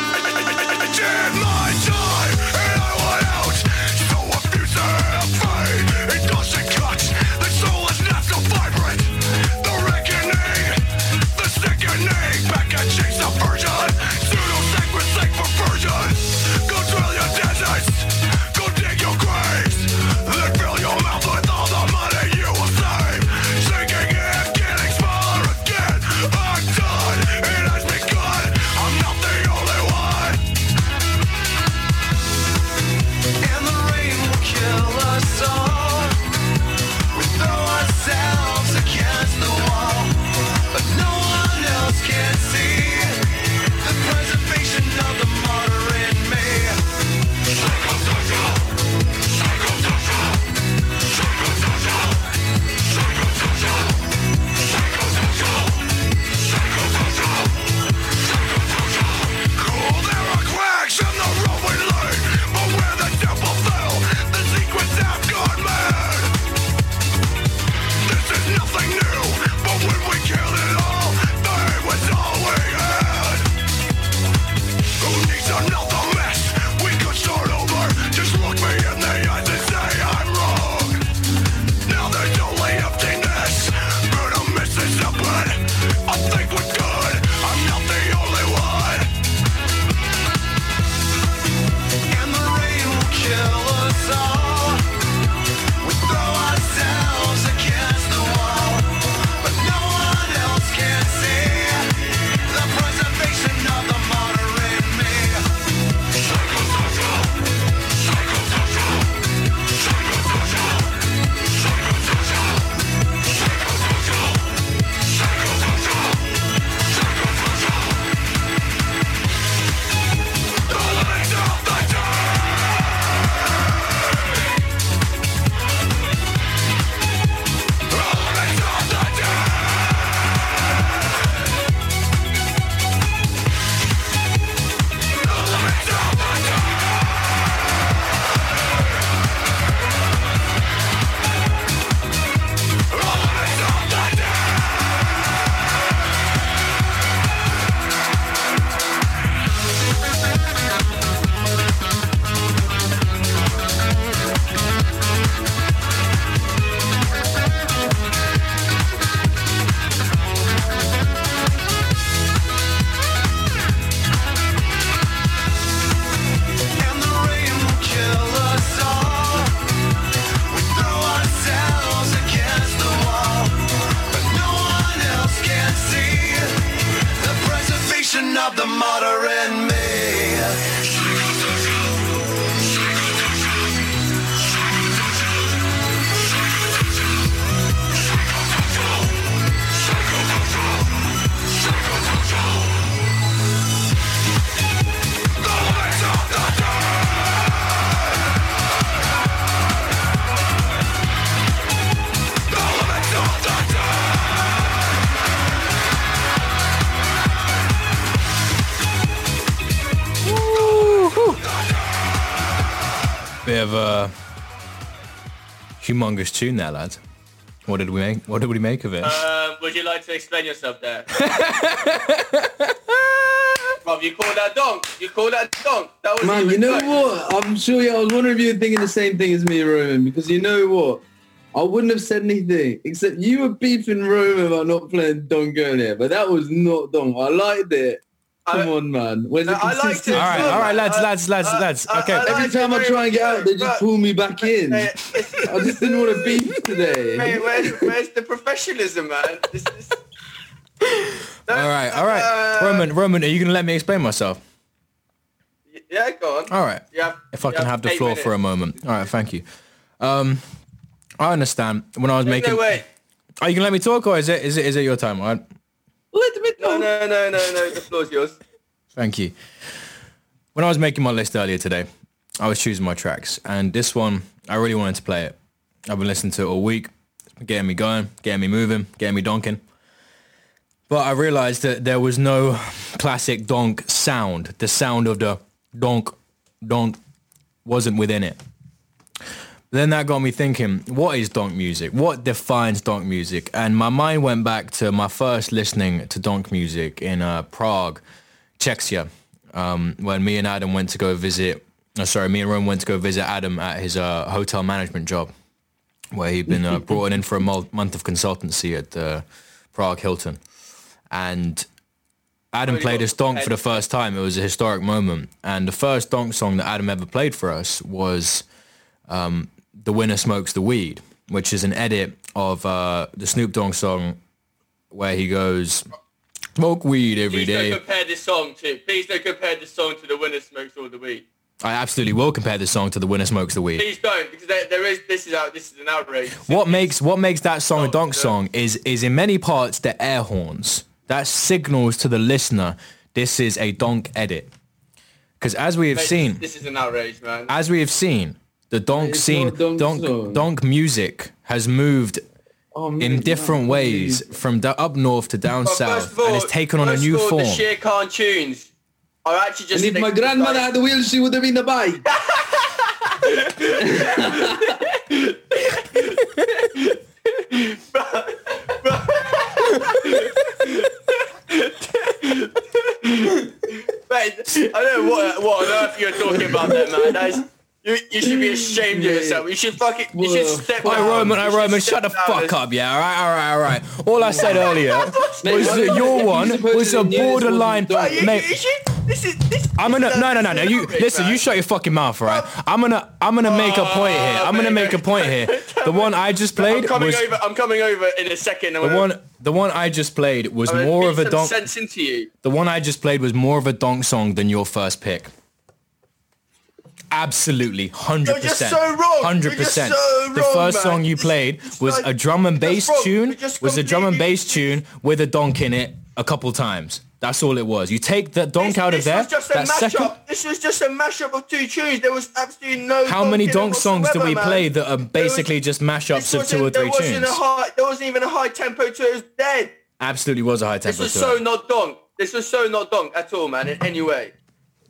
Humongous tune there, lads. What did we make? What did we make of it? Um, would you like to explain yourself there? <laughs> Rob, you call that donk? You call that donk? That was Man, even you know good. what? I'm sure yeah, I was wondering if you were thinking the same thing as me, Roman, because you know what? I wouldn't have said anything, except you were beefing Roman about not playing Don earlier, but that was not Don. I liked it. Come on, man. Where's the I liked it. consistency? all right, all right, lads, lads, lads, lads. Okay. Every time I try and get out, they just pull me back <laughs> in. I just didn't want to beef today. <laughs> Mate, where's, where's the professionalism, man? This is... <laughs> All right, all right. Roman, Roman, are you gonna let me explain myself? Yeah, go on. All right. Yeah. If I can have the floor for a moment. All right, thank you. Um, I understand. When I was There's making, no way. are you gonna let me talk, or is it is it is it your time? All right. Little bit no, no, no, no, no. The floor's yours. Thank you. When I was making my list earlier today, I was choosing my tracks, and this one I really wanted to play it. I've been listening to it all week, getting me going, getting me moving, getting me donking. But I realized that there was no classic donk sound. The sound of the donk, donk wasn't within it. Then that got me thinking, what is donk music? What defines donk music? And my mind went back to my first listening to donk music in uh, Prague, Czechia, um, when me and Adam went to go visit, uh, sorry, me and Rome went to go visit Adam at his uh, hotel management job, where he'd been uh, brought in for a month of consultancy at uh, Prague Hilton. And Adam played us donk for the first time. It was a historic moment. And the first donk song that Adam ever played for us was um, The Winner Smokes the Weed, which is an edit of uh, the Snoop Dogg song where he goes, smoke weed every Please day. don't compare this song to. Please don't compare this song to the winner smokes all the weed. I absolutely will compare this song to The Winner Smokes the Weed. Please don't, because there, there is. This is out. This is an outrage. What makes what makes that song a donk song is is in many parts the air horns. That signals to the listener this is a donk edit. Because as we have Mate, seen, This is an outrage, man. as we have seen, the donk It's scene, not donk donk, donk music has moved Oh, in different no, ways from da- up north to down But south, first all, and it's taken on a new of all, form. The sheer cartoons are actually just. And if my grandmother had the wheel, she would have been the bike. <laughs> Mate, <laughs> I don't know what what on earth you're talking about, there, man. That is, you, you should be ashamed of yourself. You should fucking. You should step down. Roman, should Roman, shut the fuck up, yeah. All right, all right, all right. All I said <laughs> earlier was that your one was a knew this wasn't borderline, donk. You, you, mate. this is this. I'm gonna no no no no you listen you shut your fucking mouth right I'm gonna I'm gonna make a point here oh, I'm gonna Oh, make a point here <laughs> the one I just I'm played coming was over. I'm coming over in a second. the one the one I just played was more of a donk sense into you. the one I just played was more of a donk song than your first pick absolutely 100% so wrong. 100% so the first man. song you played was like- a drum and bass tune was a drum and bass tune with a donk in it a couple times that's all it was you take the donk This- out of this there just a that mashup. second This was just a mashup of two tunes. There was absolutely no. How many donk songs do we whatsoever, play that are basically just mashups of two or three there wasn't tunes? A high, there wasn't even a high tempo to it. It was dead. Absolutely was a high tempo. This was so it. not donk. This was so not donk at all, man. In any way.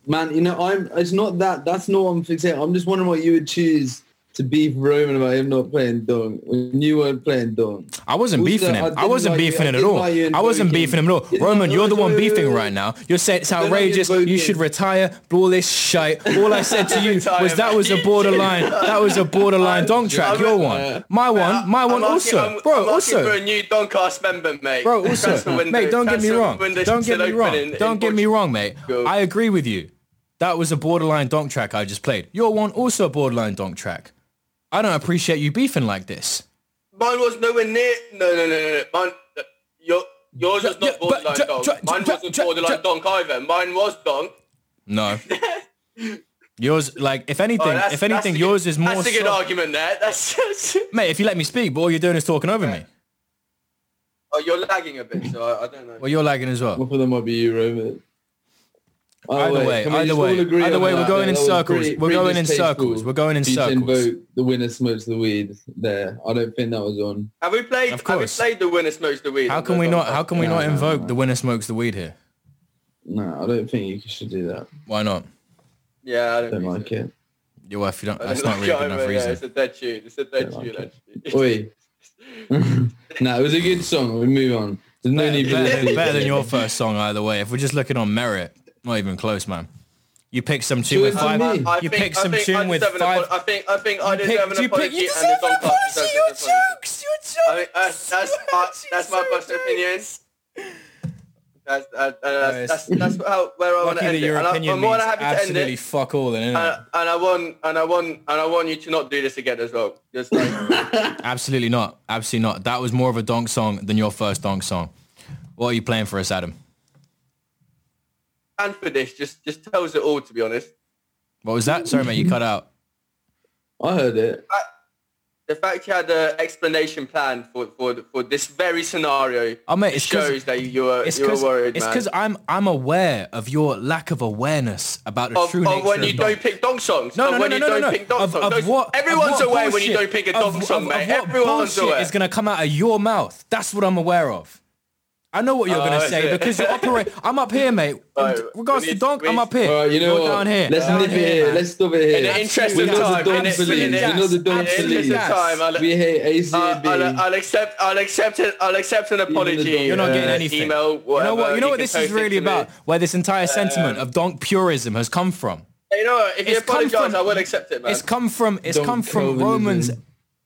Man, you know, I'm. It's not that. That's not what I'm fixating. I'm just wondering what you would choose to beef Roman about him not playing Dong when you weren't playing Dong. I wasn't Also, beefing him. I, wasn't like beefing it at all. I wasn't beefing him at all. Roman, you're the one beefing right now. You're saying it's Didn't like you outrageous. You should retire. All this shite. All I said to <laughs> you was that was a borderline. That was a borderline donk track. Your one. My one. My one also. Bro, I'm for also. a new Doncast member, mate. Bro, also, mate, don't get me wrong. Don't get me wrong. Don't get me wrong, mate. I agree with you. That was a borderline donk track I just played. Your one also a borderline donk track. I don't appreciate you beefing like this. Mine was nowhere near. No, no, no, no. no. Mine, uh, your, yours was Yeah, not borderline ju- donk. ju- Mine ju- wasn't borderline donk either. Mine was donk. No. <laughs> yours, like, if anything, Oh, if anything, that's a good- yours is more. That's a good soft- argument there. That's just... Mate, if you let me speak, but all you're doing is talking over me. Oh, you're lagging a bit, so I, I don't know. Well, you're lagging as well. One of them might be you, Roman. Oh, Either wait, way, either way, agree either way, we're going in circles. pretty- We're pretty going in circles. We're going in for you to circles. invoke the winner smokes the weed there. I don't think that was on. Have we played? Of course. Have we played the winner smokes the weed? How can we not? How can we No, not invoke no. the winner smokes the weed here? No, I don't think you should do that. Why not? Yeah, I don't, Don't like so. it. Your wife, you don't. That's don't really good enough yeah, reason. It's a dead tune. It's a dead tune, actually. <laughs> Oi. <laughs> nah, it was a good song. We move on. There's no need better, better than your first song either way. If we're just looking on merit, not even close, man. You picked some tune with five. me. I You think- picked I some think tune with deserve an five. I think I think I You deserve an picked- you apology. picked- you and the deserve an apology. Your an apology. jokes. Your I mean, jokes. that's that's my, that's my personal opinion. That's uh, uh, that's, that's that's how where I want to that end it. your And I, opinion I'm more than happy to end absolutely it. fuck all, then, innit? Uh, and I want and I want and I want you to not do this again as well. Just like <laughs> Absolutely not. Absolutely not. That was more of a donk song than your first donk song. What are you playing for us, Adam? And for this, just just tells it all. To be honest, What was that? Sorry, mate, you cut out. I heard it. the fact you had an explanation plan for for for this very scenario Oh, mate, it's 'cause- shows that you were It's you were worried, it's because I'm I'm aware of your lack of awareness about the of, true of nature when you donk. don't pick dong songs. No, no, no, when no, you no, don't no, no. pick dong Of, songs. of Those- what? Everyone's of what aware when you don't pick a of- dong song, of, mate. Of what Everyone's bullshit aware. is going to come out of your mouth. That's what I'm aware of. I know what you're Oh, going to say it. because you operate. I'm up here, mate. <laughs> In regards we to donk, we I'm need- up here. All right, you know You're what? down here. Let's Down nip it here, here. man. Let's stop it here. In the interest We're of time, the in donk the- police. We're not the in donk the police. of time, I'll- We hate Uh, ACAB. I'll, I'll accept. I'll accept it. I'll accept an apology. You're not getting uh, anything. Email. you know what? You know what this is really to me. about? Where this entire sentiment of donk purism has come from. You know? If you It's come apologise, from- I will accept it, man. It's come from it's come from. Roman's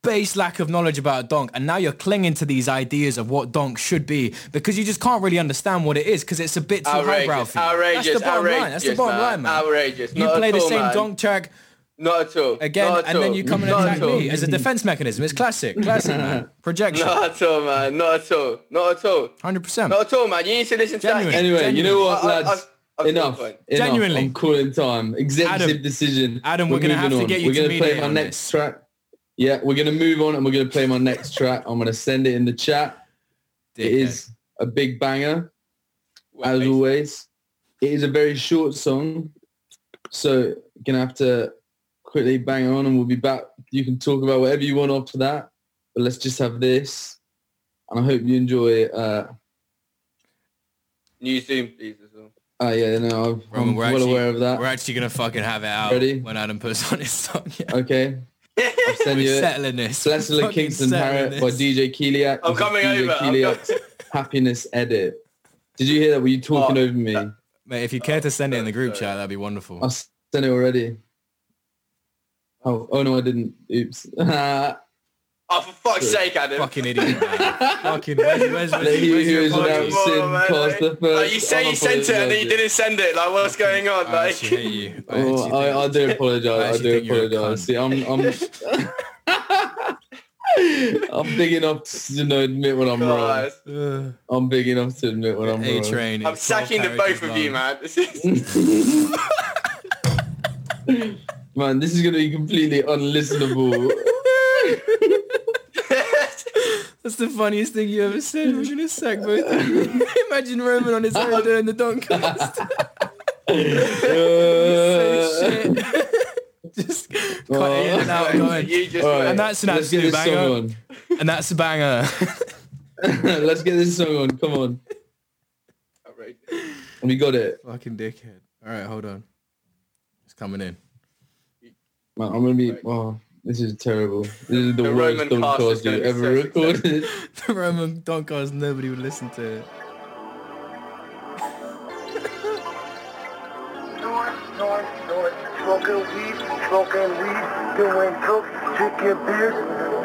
base lack of knowledge about donk, and now you're clinging to these ideas of what donk should be because you just can't really understand what it is because it's a bit too highbrow for you. outrageous, That's the bottom outrageous, line. That's the bottom man. line, man. Outrageous. You Not play the all, same man. donk track Not at all. again, Not at and then you come and Not attack at me as a defense mechanism. It's classic, <laughs> classic, man. Projection, Not at all, man. Not at all. Not at all. hundred percent. Not at all, man. You need to listen to Genuine. that. Anyway, you know what, I- I- lads? I've- I've Enough. Enough. Genuinely. I'm calling time. Executive Adam, decision. Adam, we're gonna have to on. get you We're to gonna play mediate my next this. track. Yeah, we're gonna move on and we're gonna play my next track. I'm gonna send it in the chat. It is a big banger, as Wait, always. It is a very short song, so you're gonna have to quickly bang on, and we'll be back. You can talk about whatever you want after that, but let's just have this, and I hope you enjoy it. Uh, New Zoom, please, as well. oh yeah, no, I'm, Roman, I'm we're well actually, aware of that. We're actually gonna fucking have it out Ready? when Adam puts on his song. <laughs> Yeah. Okay, I'll send you We're it. settling this. Celestial Fucking Kingston settling Parrot by. DJ Keeliak. I'm coming DJ over. I'm <laughs> Happiness Edit. Did you hear that? Were you talking Oh, over me? Mate, if you care to send it in the group oh, sorry. chat, that'd be wonderful. I sent it already. Oh, oh no, I didn't. Oops. <laughs> Let Oh, for fuck's sake, Adam. Fucking idiot. Fucking where's, where's, where's, he where's your apologies? Come man, cast the first. Like you say you sent it and then you didn't send it. Like, what's going on? I Like, hate you. <laughs> Oh, I, Oh, actually I, I do apologize. I, actually do think you're a apologize. See, I'm, I'm, <laughs> I'm big enough to you know, admit when I'm wrong. God. Ugh. I'm big enough to admit when I'm A wrong. train. I'm sacking the both of you, man. This is <laughs> Man, this is gonna be completely unlistenable. That's the funniest thing you ever said. We're gonna sack both. of you. <laughs> Imagine Roman on his <laughs> own doing the doncast. <laughs> Uh, Just cut it in and out. going. you just all right, And that's an let's absolute banger. And that's a banger. let's get this song on. Come on, outrageous. we got it. Fucking dickhead. All right, hold on. It's coming in. Man, I'm gonna be. Oh, this is terrible. This is the, The worst Roman cast we've ever so recorded. <laughs> The Roman doncast, nobody would listen to it. North, north, north, smoking weed, smoking weed, doing coke, drink your beers,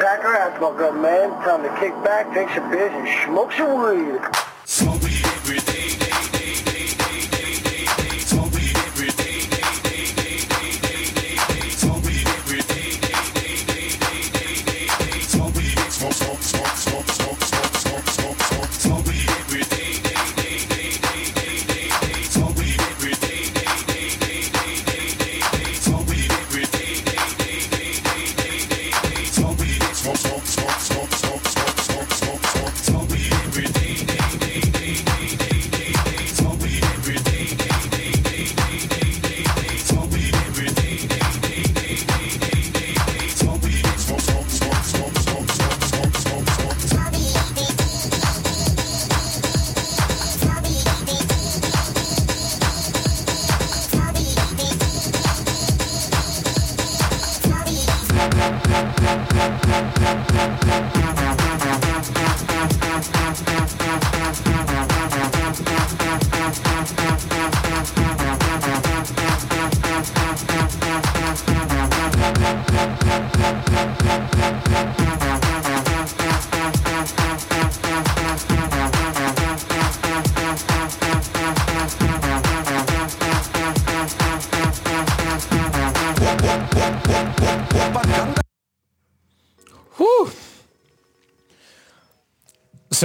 pack her ass smoke up, man. Time to kick back, take some beers, and smoke some weed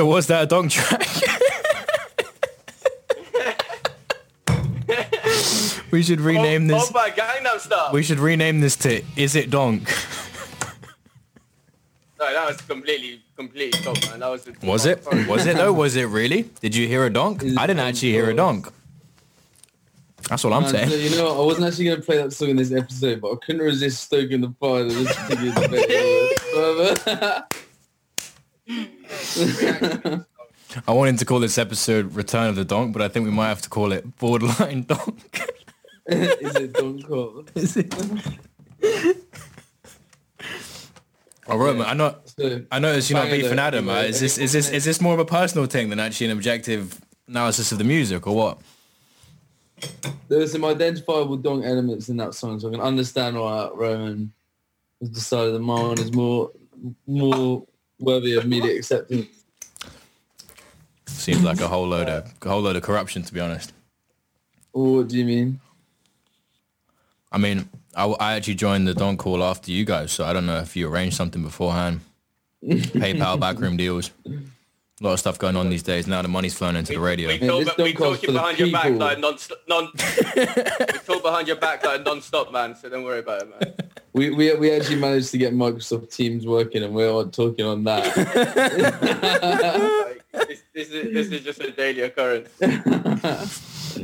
was that a donk track? we should rename oh, this. Oh my Gangnam Style. We should rename this to "Is It Donk." No, that was completely, completely top, man. That was. The Was it? Was it though? Was it really? Did you hear a donk? I didn't actually hear a donk. That's what I'm saying. so, you know, I wasn't actually going to play that song in this episode, but I couldn't resist stoking the fire. <laughs> <laughs> of This particular debate. <laughs> I wanted to call this episode "Return of the Donk," but I think we might have to call it "Borderline Donk." <laughs> Is it Donk Cole? <laughs> Is it? All right, man. I know. So, I noticed you're not beefing Adam. uh, Is this is this is this more of a personal thing than actually an objective analysis of the music, or what? There some identifiable donk elements in that song, so I can understand why Roman has decided that my one is more more worthy of media acceptance. Seems like a whole load of a whole load of corruption, to be honest. Or what do you mean? I mean, I, I actually joined the Don call after you guys, so I don't know if you arranged something beforehand. <laughs> PayPal backroom deals. A lot of stuff going on these days. Now the money's flowing into the radio. We talk, this we don't cost talking for the behind your back like non, non. <laughs> we talk behind your back like non-stop, man. So don't worry about it, man. <laughs> We, we we actually managed to get Microsoft Teams working, and we're on talking on that. <laughs> Like, this, this is this is just a daily occurrence. <laughs>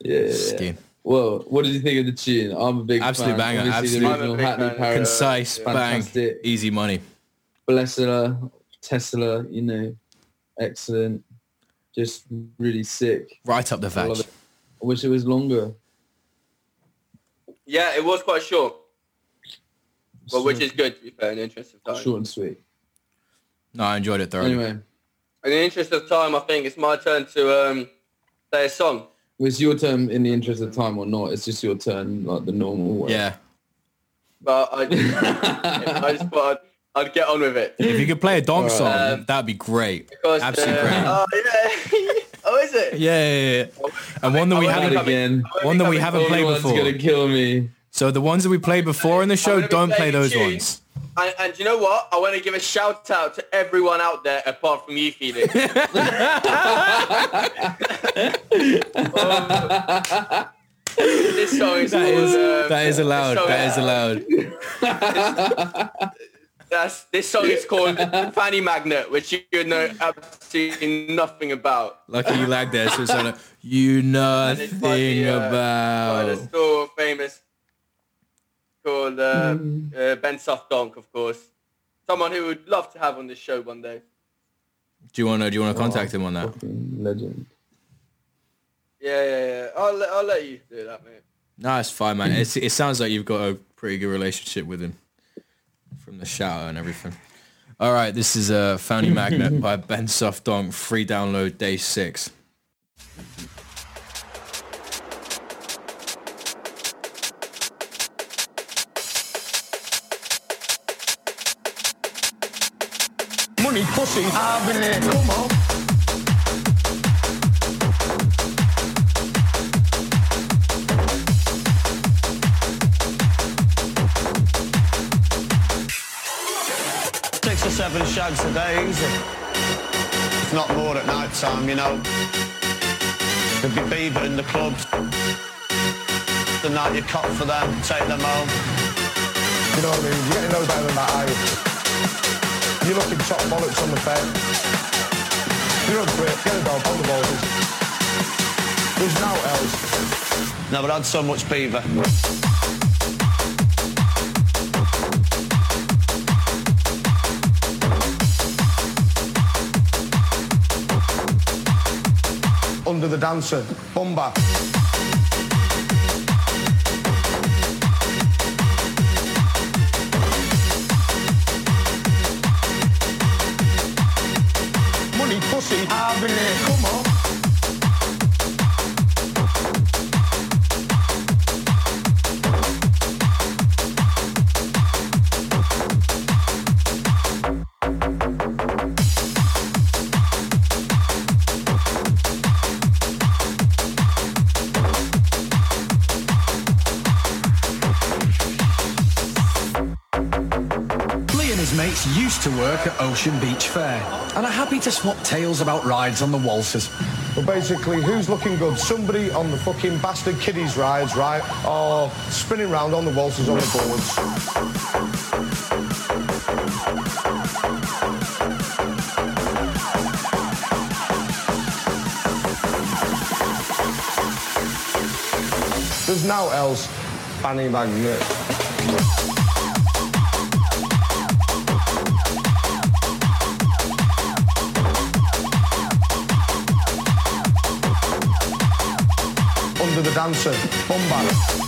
yeah. Ski. Well, what did you think of the tune? I'm a big Absolute fan. banger, Obviously, the absolute- original I'm a big Hackney. Parrot, Concise, yeah. bang, easy money. Blessler, Tesla, you know, excellent. Just really sick. Right up the I love vag. it. I wish it was longer. Yeah, it was quite short, but which is good to be fair in the interest of time. short and sweet. No, I enjoyed it thoroughly. Anyway, In the interest of time, I think it's my turn to um, play a song. it's your turn in the interest of time or not. It's just your turn, like the normal way. Yeah. But I, <laughs> I just thought I'd, I'd get on with it. If you could play a donk Alright. song, Um, that'd be great. Because, Absolutely uh, great. Oh, yeah. <laughs> oh, is it? Yeah, yeah, yeah. And one that we haven't, won't again. one that we haven't played Everyone's before. gonna kill me. So the ones that we played before in the show, don't play those tunes. ones. And, and you know what? I want to give a shout out to everyone out there apart from you, Felix. <laughs> This song is That is called, um, that is allowed. That is allowed. <laughs> That's, this song is called Fanny Magnet, which you know absolutely nothing about. Lucky you lagged there, so it's like you it's nothing uh, by the about. store famous called uh, uh, Ben Soft Donk, of course. Someone who would love to have on this show one day. Do you want to? Do you want to contact him on that? Legend. Yeah, yeah, yeah. I'll let, I'll let you do that, mate. No, it's fine, man. It's, it sounds like you've got a pretty good relationship with him from the shout and everything. All right, this is a uh, Foundy Magnet <laughs> by Ben Soft Donk. Free download day six. Money, pussy, I've been there. Come on. Six or seven shags a day, easy. If not more at night time, you know. There'd be beaver in the clubs. The night you cop for them, take them home. You know what I mean? You're getting no better than that, are you? You're looking top bollocks on the bed. You're a prick. Get a dog on the balls. There's no else. Never had so much beaver. Under the dancer. Bumba. Pussy, I've been there. Come on. Work at Ocean Beach Fair and are happy to swap tales about rides on the waltzers. But basically, who's looking good? Somebody on the fucking bastard kiddies rides, right? Or spinning round on the waltzers on the boards. There's now else Fanny Magnet. Under the dancer, Bumbar.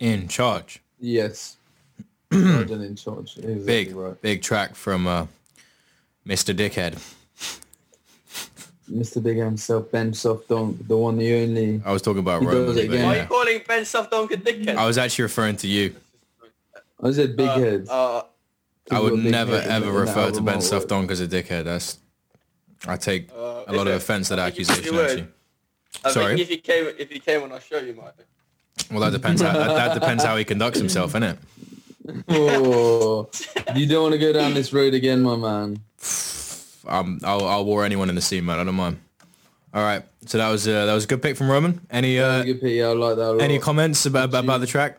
In charge. Yes. <clears throat> Large and in charge. Exactly Big, right. big track from uh, Mr. Dickhead. Mr. Big himself, Ben Soft Donk, the one, the only. I was talking about He Roman. does it but again. Why are you calling Ben Soft Donk a dickhead? I was actually referring to you. I said big Uh, heads. uh, I would You're a big never ever refer to album Ben artwork. Soft as a dickhead. That's I take Uh, a lot is of offense to that I think you accusation. Actually, I Sorry? think if he came, if he came on our show, you might. Well, that depends. How, that, that depends how he conducts himself, innit? Oh, you don't want to go down this road again, my man. Um, I'll, I'll war anyone in the scene, man. I don't mind. All right, so that was uh, that was a good pick from Roman. Any uh, Good pick, yeah, I like that a lot. any comments about about, about the track,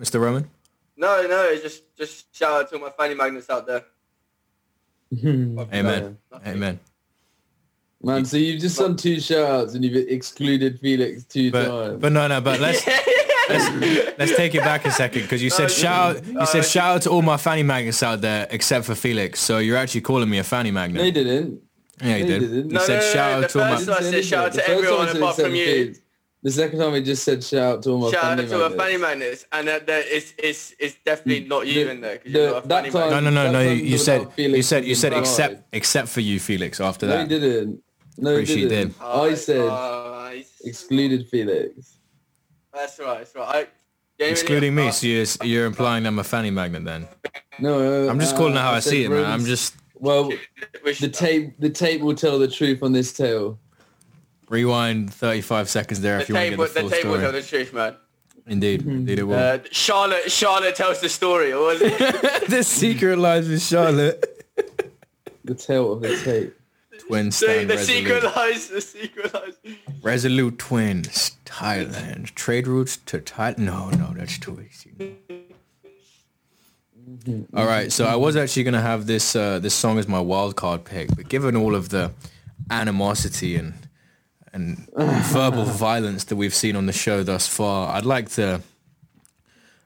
Mr. Roman? No, no, just just shout out to all my fanny magnets out there. <laughs> Amen. Amen. Man, so you've just done two shout-outs and you've excluded Felix two But times. but no no but let's <laughs> let's, let's take it back a second because you said shout out, you said shout out to all my fanny magnets out there except for Felix. So you're actually calling me a fanny magnet. No, you didn't. Yeah, you No, did. you didn't. You No, said no, no, shout no, out the to all first my. one said shout out The to first everyone one apart said from you. Felix. The second time he just said shout out to all my Shout out family to our members. fanny magnets, and uh, that it's it's it's definitely not you The- in there the- you're not a that fanny time- No no no no. You, you said you said you said proud. except except for you, Felix. After No, he that, didn't. No, he Pretty you didn't. did. I said Uh, excluded Felix. That's right. That's right. I, genuinely, excluding me, uh, so you're, you're implying I'm a fanny magnet then. No, I'm just uh, calling it how I said see it, man. I'm just Well, which- the tape the tape will tell the truth on this tale. rewind 35 seconds there the if you want to tape, get will- the the full tape will tell the truth, man. Indeed, indeed it will. Uh, Charlotte Charlotte tells the story, or was it? <laughs> the secret lies with Charlotte. The tale of the tape. Twin the, stand the resolute. secret lies. The secret lies. Resolute twins, Thailand. Trade routes to Thailand. No, no, that's too easy. All right, so I was actually gonna have this uh, this song as my wild card pick, but given all of the animosity and and verbal violence that we've seen on the show thus far, I'd like to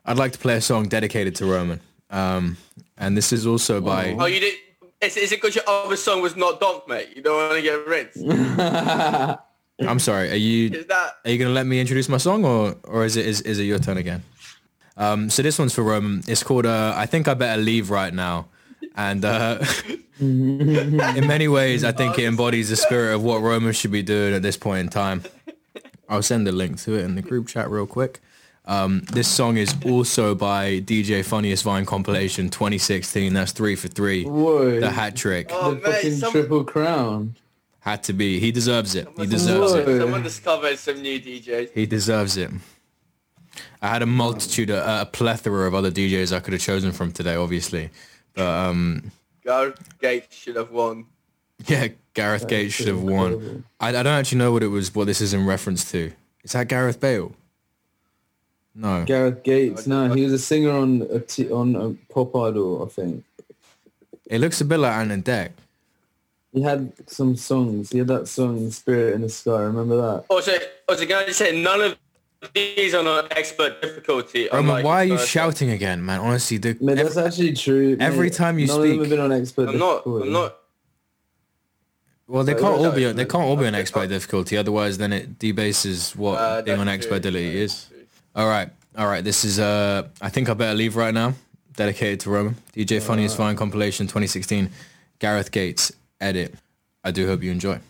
I'd like to play a song dedicated to Roman. Um, and this is also by Oh, you did. Is, is it because your other song was not Donk, mate? You don't want to get rinsed. <laughs> I'm sorry. Are you Is that? are you gonna let me introduce my song, or or is it is, is it your turn again? Um, so this one's for Roman. It's called uh, "I Think I Better Leave Right Now," and uh, <laughs> in many ways, I think it embodies the spirit of what Roman should be doing at this point in time. I'll send the link to it in the group chat real quick. Um, this song is also by DJ Funniest Vine compilation 2016. That's three for three. Whoa. The hat trick Oh, the mate, fucking some- triple crown. had to be. He deserves it. He deserves it. Someone discovered some new DJs. He deserves it. I had a multitude, a, a plethora of other DJs I could have chosen from today, obviously. But um, Go Gates should have won. yeah, Gareth Gates should have won. I, I don't actually know what it was. What this is in reference to? Is that Gareth Bale? No. Gareth Gates. No, he was a singer on a t- on a Pop Idol, I think. It looks a bit like Anna Deck. He had some songs. He had that song "Spirit in the Sky." Remember that? Also, also, can I just say none of these are on expert difficulty. Roman, unlike why are you the first shouting again, man? Honestly, the, Man, that's actually true. every mate. time you None of them speak- have been on expert. I'm not. difficulty. I'm not. well, they Sorry, can't all be. They can't all be on expert difficulty. Otherwise, then it debases what Uh, being on expert true. difficulty is. All right, all right. This is. Uh, I think I better leave right now. Dedicated to Roman. DJ Funniest is Vine compilation 2016. Gareth Gates edit. I do hope you enjoy.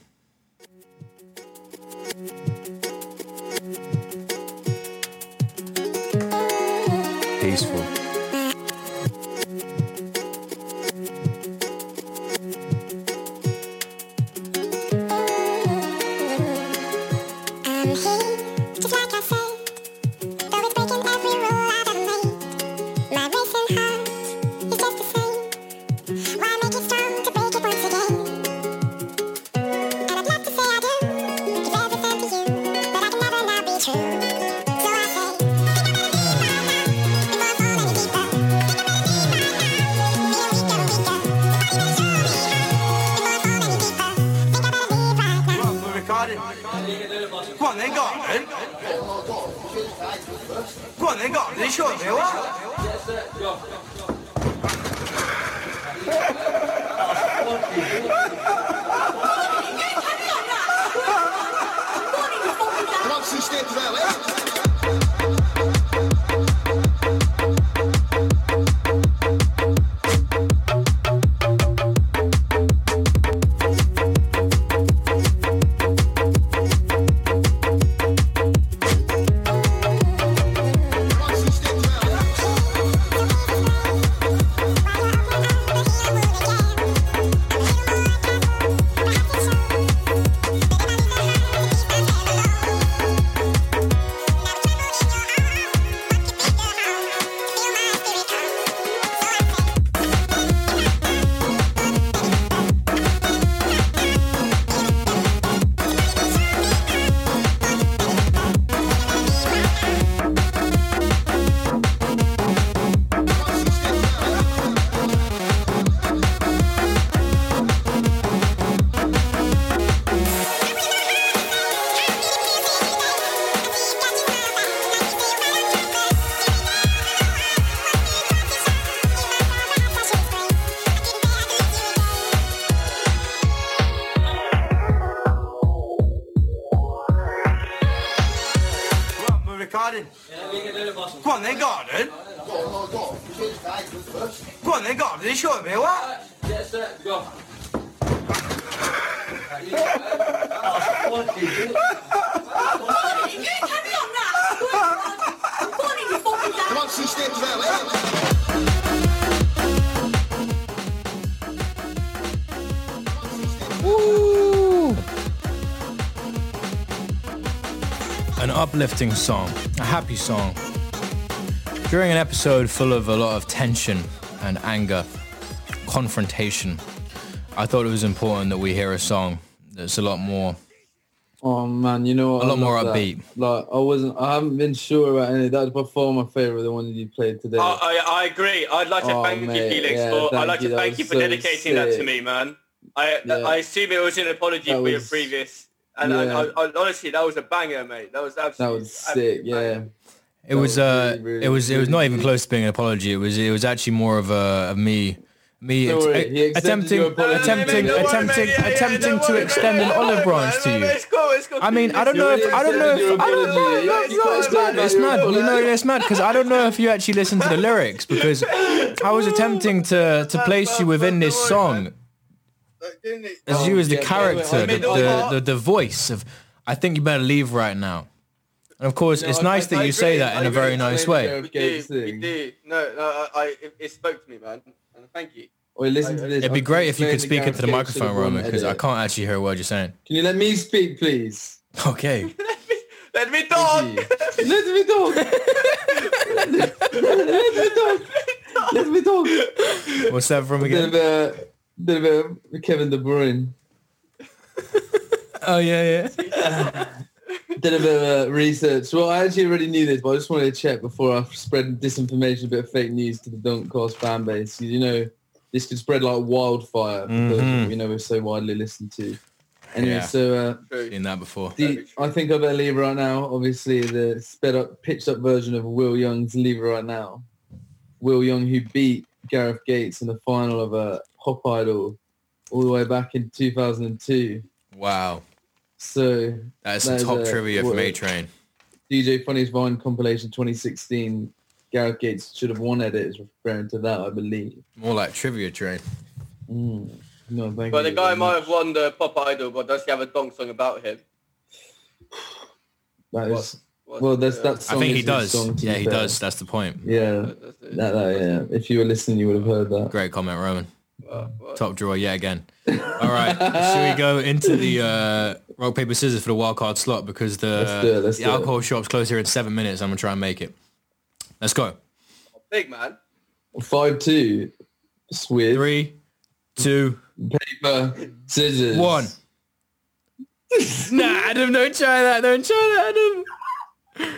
Peaceful. An uplifting song, a happy song. During an episode full of a lot of tension and anger, confrontation, I thought it was important that we hear a song that's a lot more. Oh man, you know what? A lot more love that. upbeat. Like I wasn't. I haven't been sure about any. That was by far my favorite. The one that you played today. Oh, oh, I, I, I agree. I'd like to Oh, thank mate, you, Felix, yeah, for. I'd like you, to that thank you for so dedicating that to me, man. I Yeah. I assume it was an apology That for your previous. And yeah. I, I, honestly, that was a banger, mate. That was that absolutely. was sick. Yeah. It was, uh, really, really, it was, it was not even close to being an apology. It was, it was actually more of a, of me, me Don't ex- worry, he accepted attempting, attempting, Don't worry, attempting, mate. Yeah, yeah, attempting don't to extend mate. an olive branch mate. to you. It's cool. It's cool. I mean, I don't know if I don't know if I don't know. No, no, it's mad. It's mad. You know, <laughs> it's mad because I don't know if you actually listen to the lyrics because I was attempting to to place you within this song as you oh, as the yeah, character, the, middle the, part. the the voice of. I think you better leave right now. And of course, it's I- nice I that you say agree, that in a very agree. nice way. We Gates do, we thing. do. No, no, I, I it, it spoke to me, man. And thank you. Wait, listen to this. It'd be I'm great if you could speak into the microphone, to Roman, because I can't actually hear a word you're saying. Can you let me speak, please? Okay. <laughs> Let me talk. Thank. <laughs> Let me talk. let, me talk. Let me talk. What's that from Did a again? Bit, did a bit of Kevin De Bruyne. Oh yeah, yeah. <laughs> Did a bit of uh, research. Well, I actually already knew this, but I just wanted to check before I spread disinformation, a bit of fake news to the Doncast fan base. You know, this could spread like wildfire because Mhm. you know we're so widely listened to. Anyway, Yeah. so uh, Seen that before. the, I think I better leave right now. Obviously, the sped up, pitched up version of Will Young's "Leave It Right Now." Will Young, who beat Gareth Gates in the final of a Pop Idol all the way back in 2002. Wow. So That's some top a- trivia for me, Train. DJ Funniest Vine compilation 2016. Gareth Gates should have won edit is referring to that, I believe. More like trivia train. Mm. No, thank But the guy might much. have won the Pop Idol, but does he have a donk song about him? <sighs> That is, What- well, that's yeah. that I song think he does. song, Yeah, he fair. does. That's the point. Yeah, that, that, yeah. If you were listening, you would have heard that. Great comment, Roman. Top drawer yet again. All right, should we go into the uh, rock paper scissors for the wild card slot because the, Let's do it, let's the do it. alcohol shop's close here in seven minutes. I'm gonna try and make it. Let's go. Big man. Five two. Sweet. Three, two, paper, scissors. one. <laughs> nah, Adam, don't try that. Don't try that, Adam.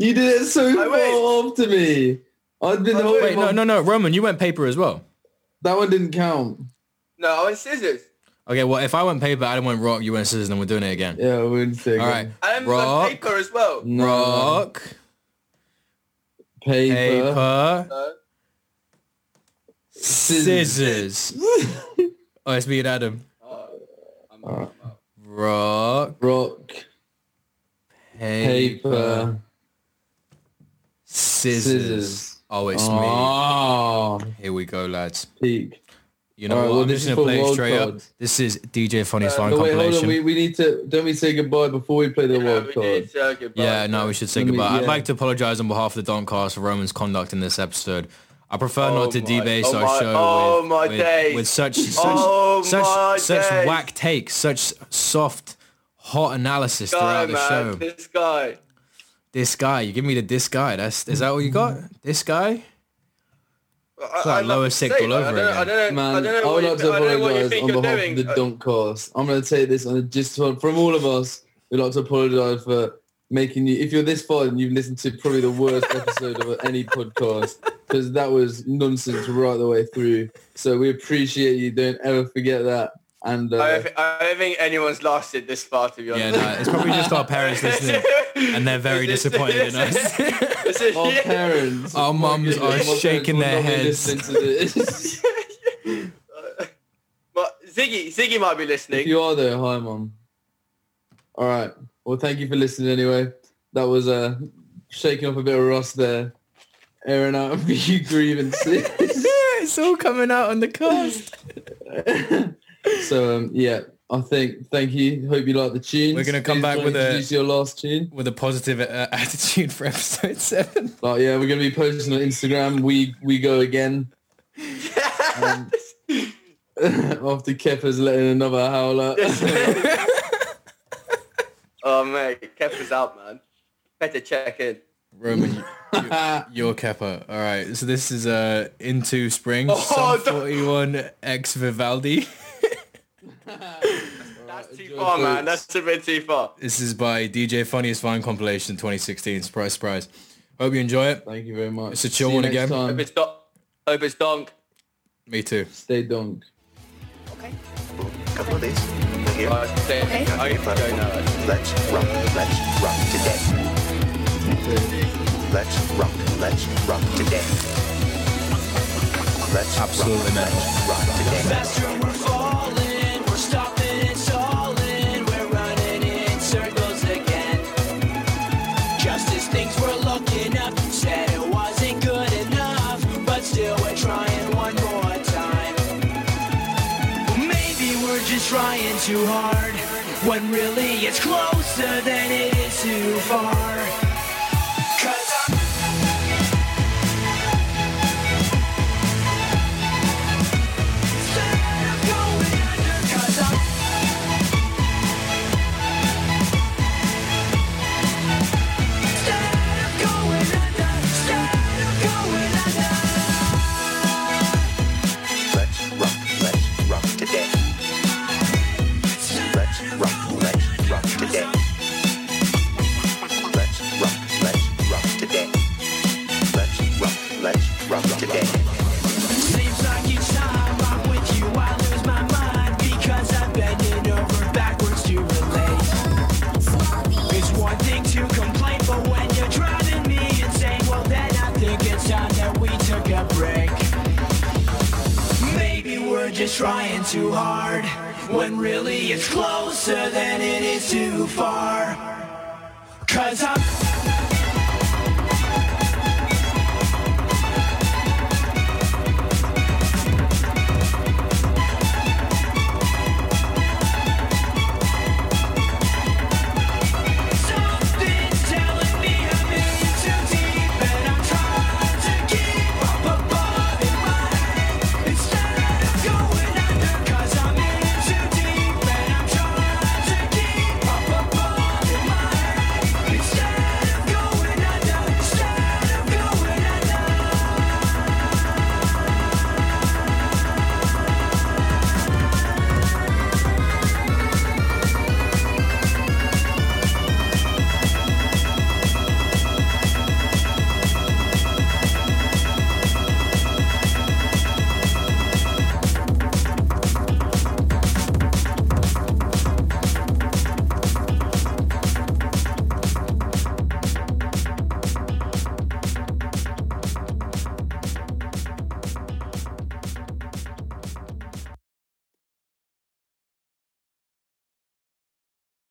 You did it so far after me. I'd been holding Wait, no, no, no, Roman, you went paper as well. That one didn't count. No, I went scissors. Okay, well, if I went paper, Adam went rock, you went scissors, then we're doing it again. Yeah, we wouldn't say. All right, I am rock, went paper as well. No. rock, Paper. paper, Uh, scissors. oh, it's me and Adam. Rock, Rock. paper, Paper. scissors. Scissors. Oh, it's Ah. me. Here we go, lads. Peak. You know All right, what? well, I'm just gonna play it straight cards. up. This is DJ Funny's Uh, Fine no, wait, hold compilation. on. We, we need to. Don't we say goodbye before we play the wild we card? need to goodbye. Yeah, no, we should say Let me- goodbye. I'd like to apologize on behalf of the Doncast for Roman's conduct in this episode. I prefer Oh not to my- debase oh our my- show oh with, my with, with such such Oh such such days. whack takes, such soft, hot analysis Guy, throughout the man, show. this guy. This guy, you give me the this guy. That's is that what you got? This guy? I, It's like I'd lower to sick all over I don't, I again. don't know. I Man, don't I, know what would you, like to I don't know what you apologise think on you're behalf doing. of the Uh, Doncast. I'm going to take this on just for, from all of us. We'd like to apologise for making you. If you're this far and you've listened to probably the worst episode of any podcast, because that was nonsense right the way through. So we appreciate you. Don't ever forget that. And I, uh, don't, thi- I don't think anyone's lasted this far, to be Yeah, honest. no, it's probably just our parents <laughs> listening, and they're very This is- disappointed in <laughs> us. Is- our yeah. parents, Our mums are shaking their heads. listening to this. <laughs> But Ziggy, Ziggy might be If listening. you are there, hi mom. All right. Well, thank you for listening anyway. That was uh, shaking off a bit of rust there, airing out a few grievances. Yeah, it's all coming out on the cast. So um, yeah, I think thank you. Hope you like the tune. We're gonna come back with a- your last tune. With a positive uh, <laughs> attitude for episode seven. Like yeah, we're gonna be posting on Instagram. We we go again. Um, <laughs> after Kepa's letting another howler. <laughs> Oh, mate, Kepa's out, man. Better check in. Roman, you, you, you're Kepper. All right, so this is uh, Into Spring, Oh, Sum 41 ex Vivaldi. <laughs> That's too far, man. That's a bit too far. This is by DJ Funniest Vine compilation 2016. Surprise, surprise. Hope you enjoy it. Thank you very much. It's a chill See one again. time. Hope it's, do- hope it's donk. Me too. Stay donk. Okay. Couple of these. Here. I say- I don't know. Let's rock, let's rock today. Let's rock, let's rock today. Let's Absolutely, man. rock today. Faster we're falling, trying too hard, when really it's closer than it is too far. Too hard When really it's closer than it is too far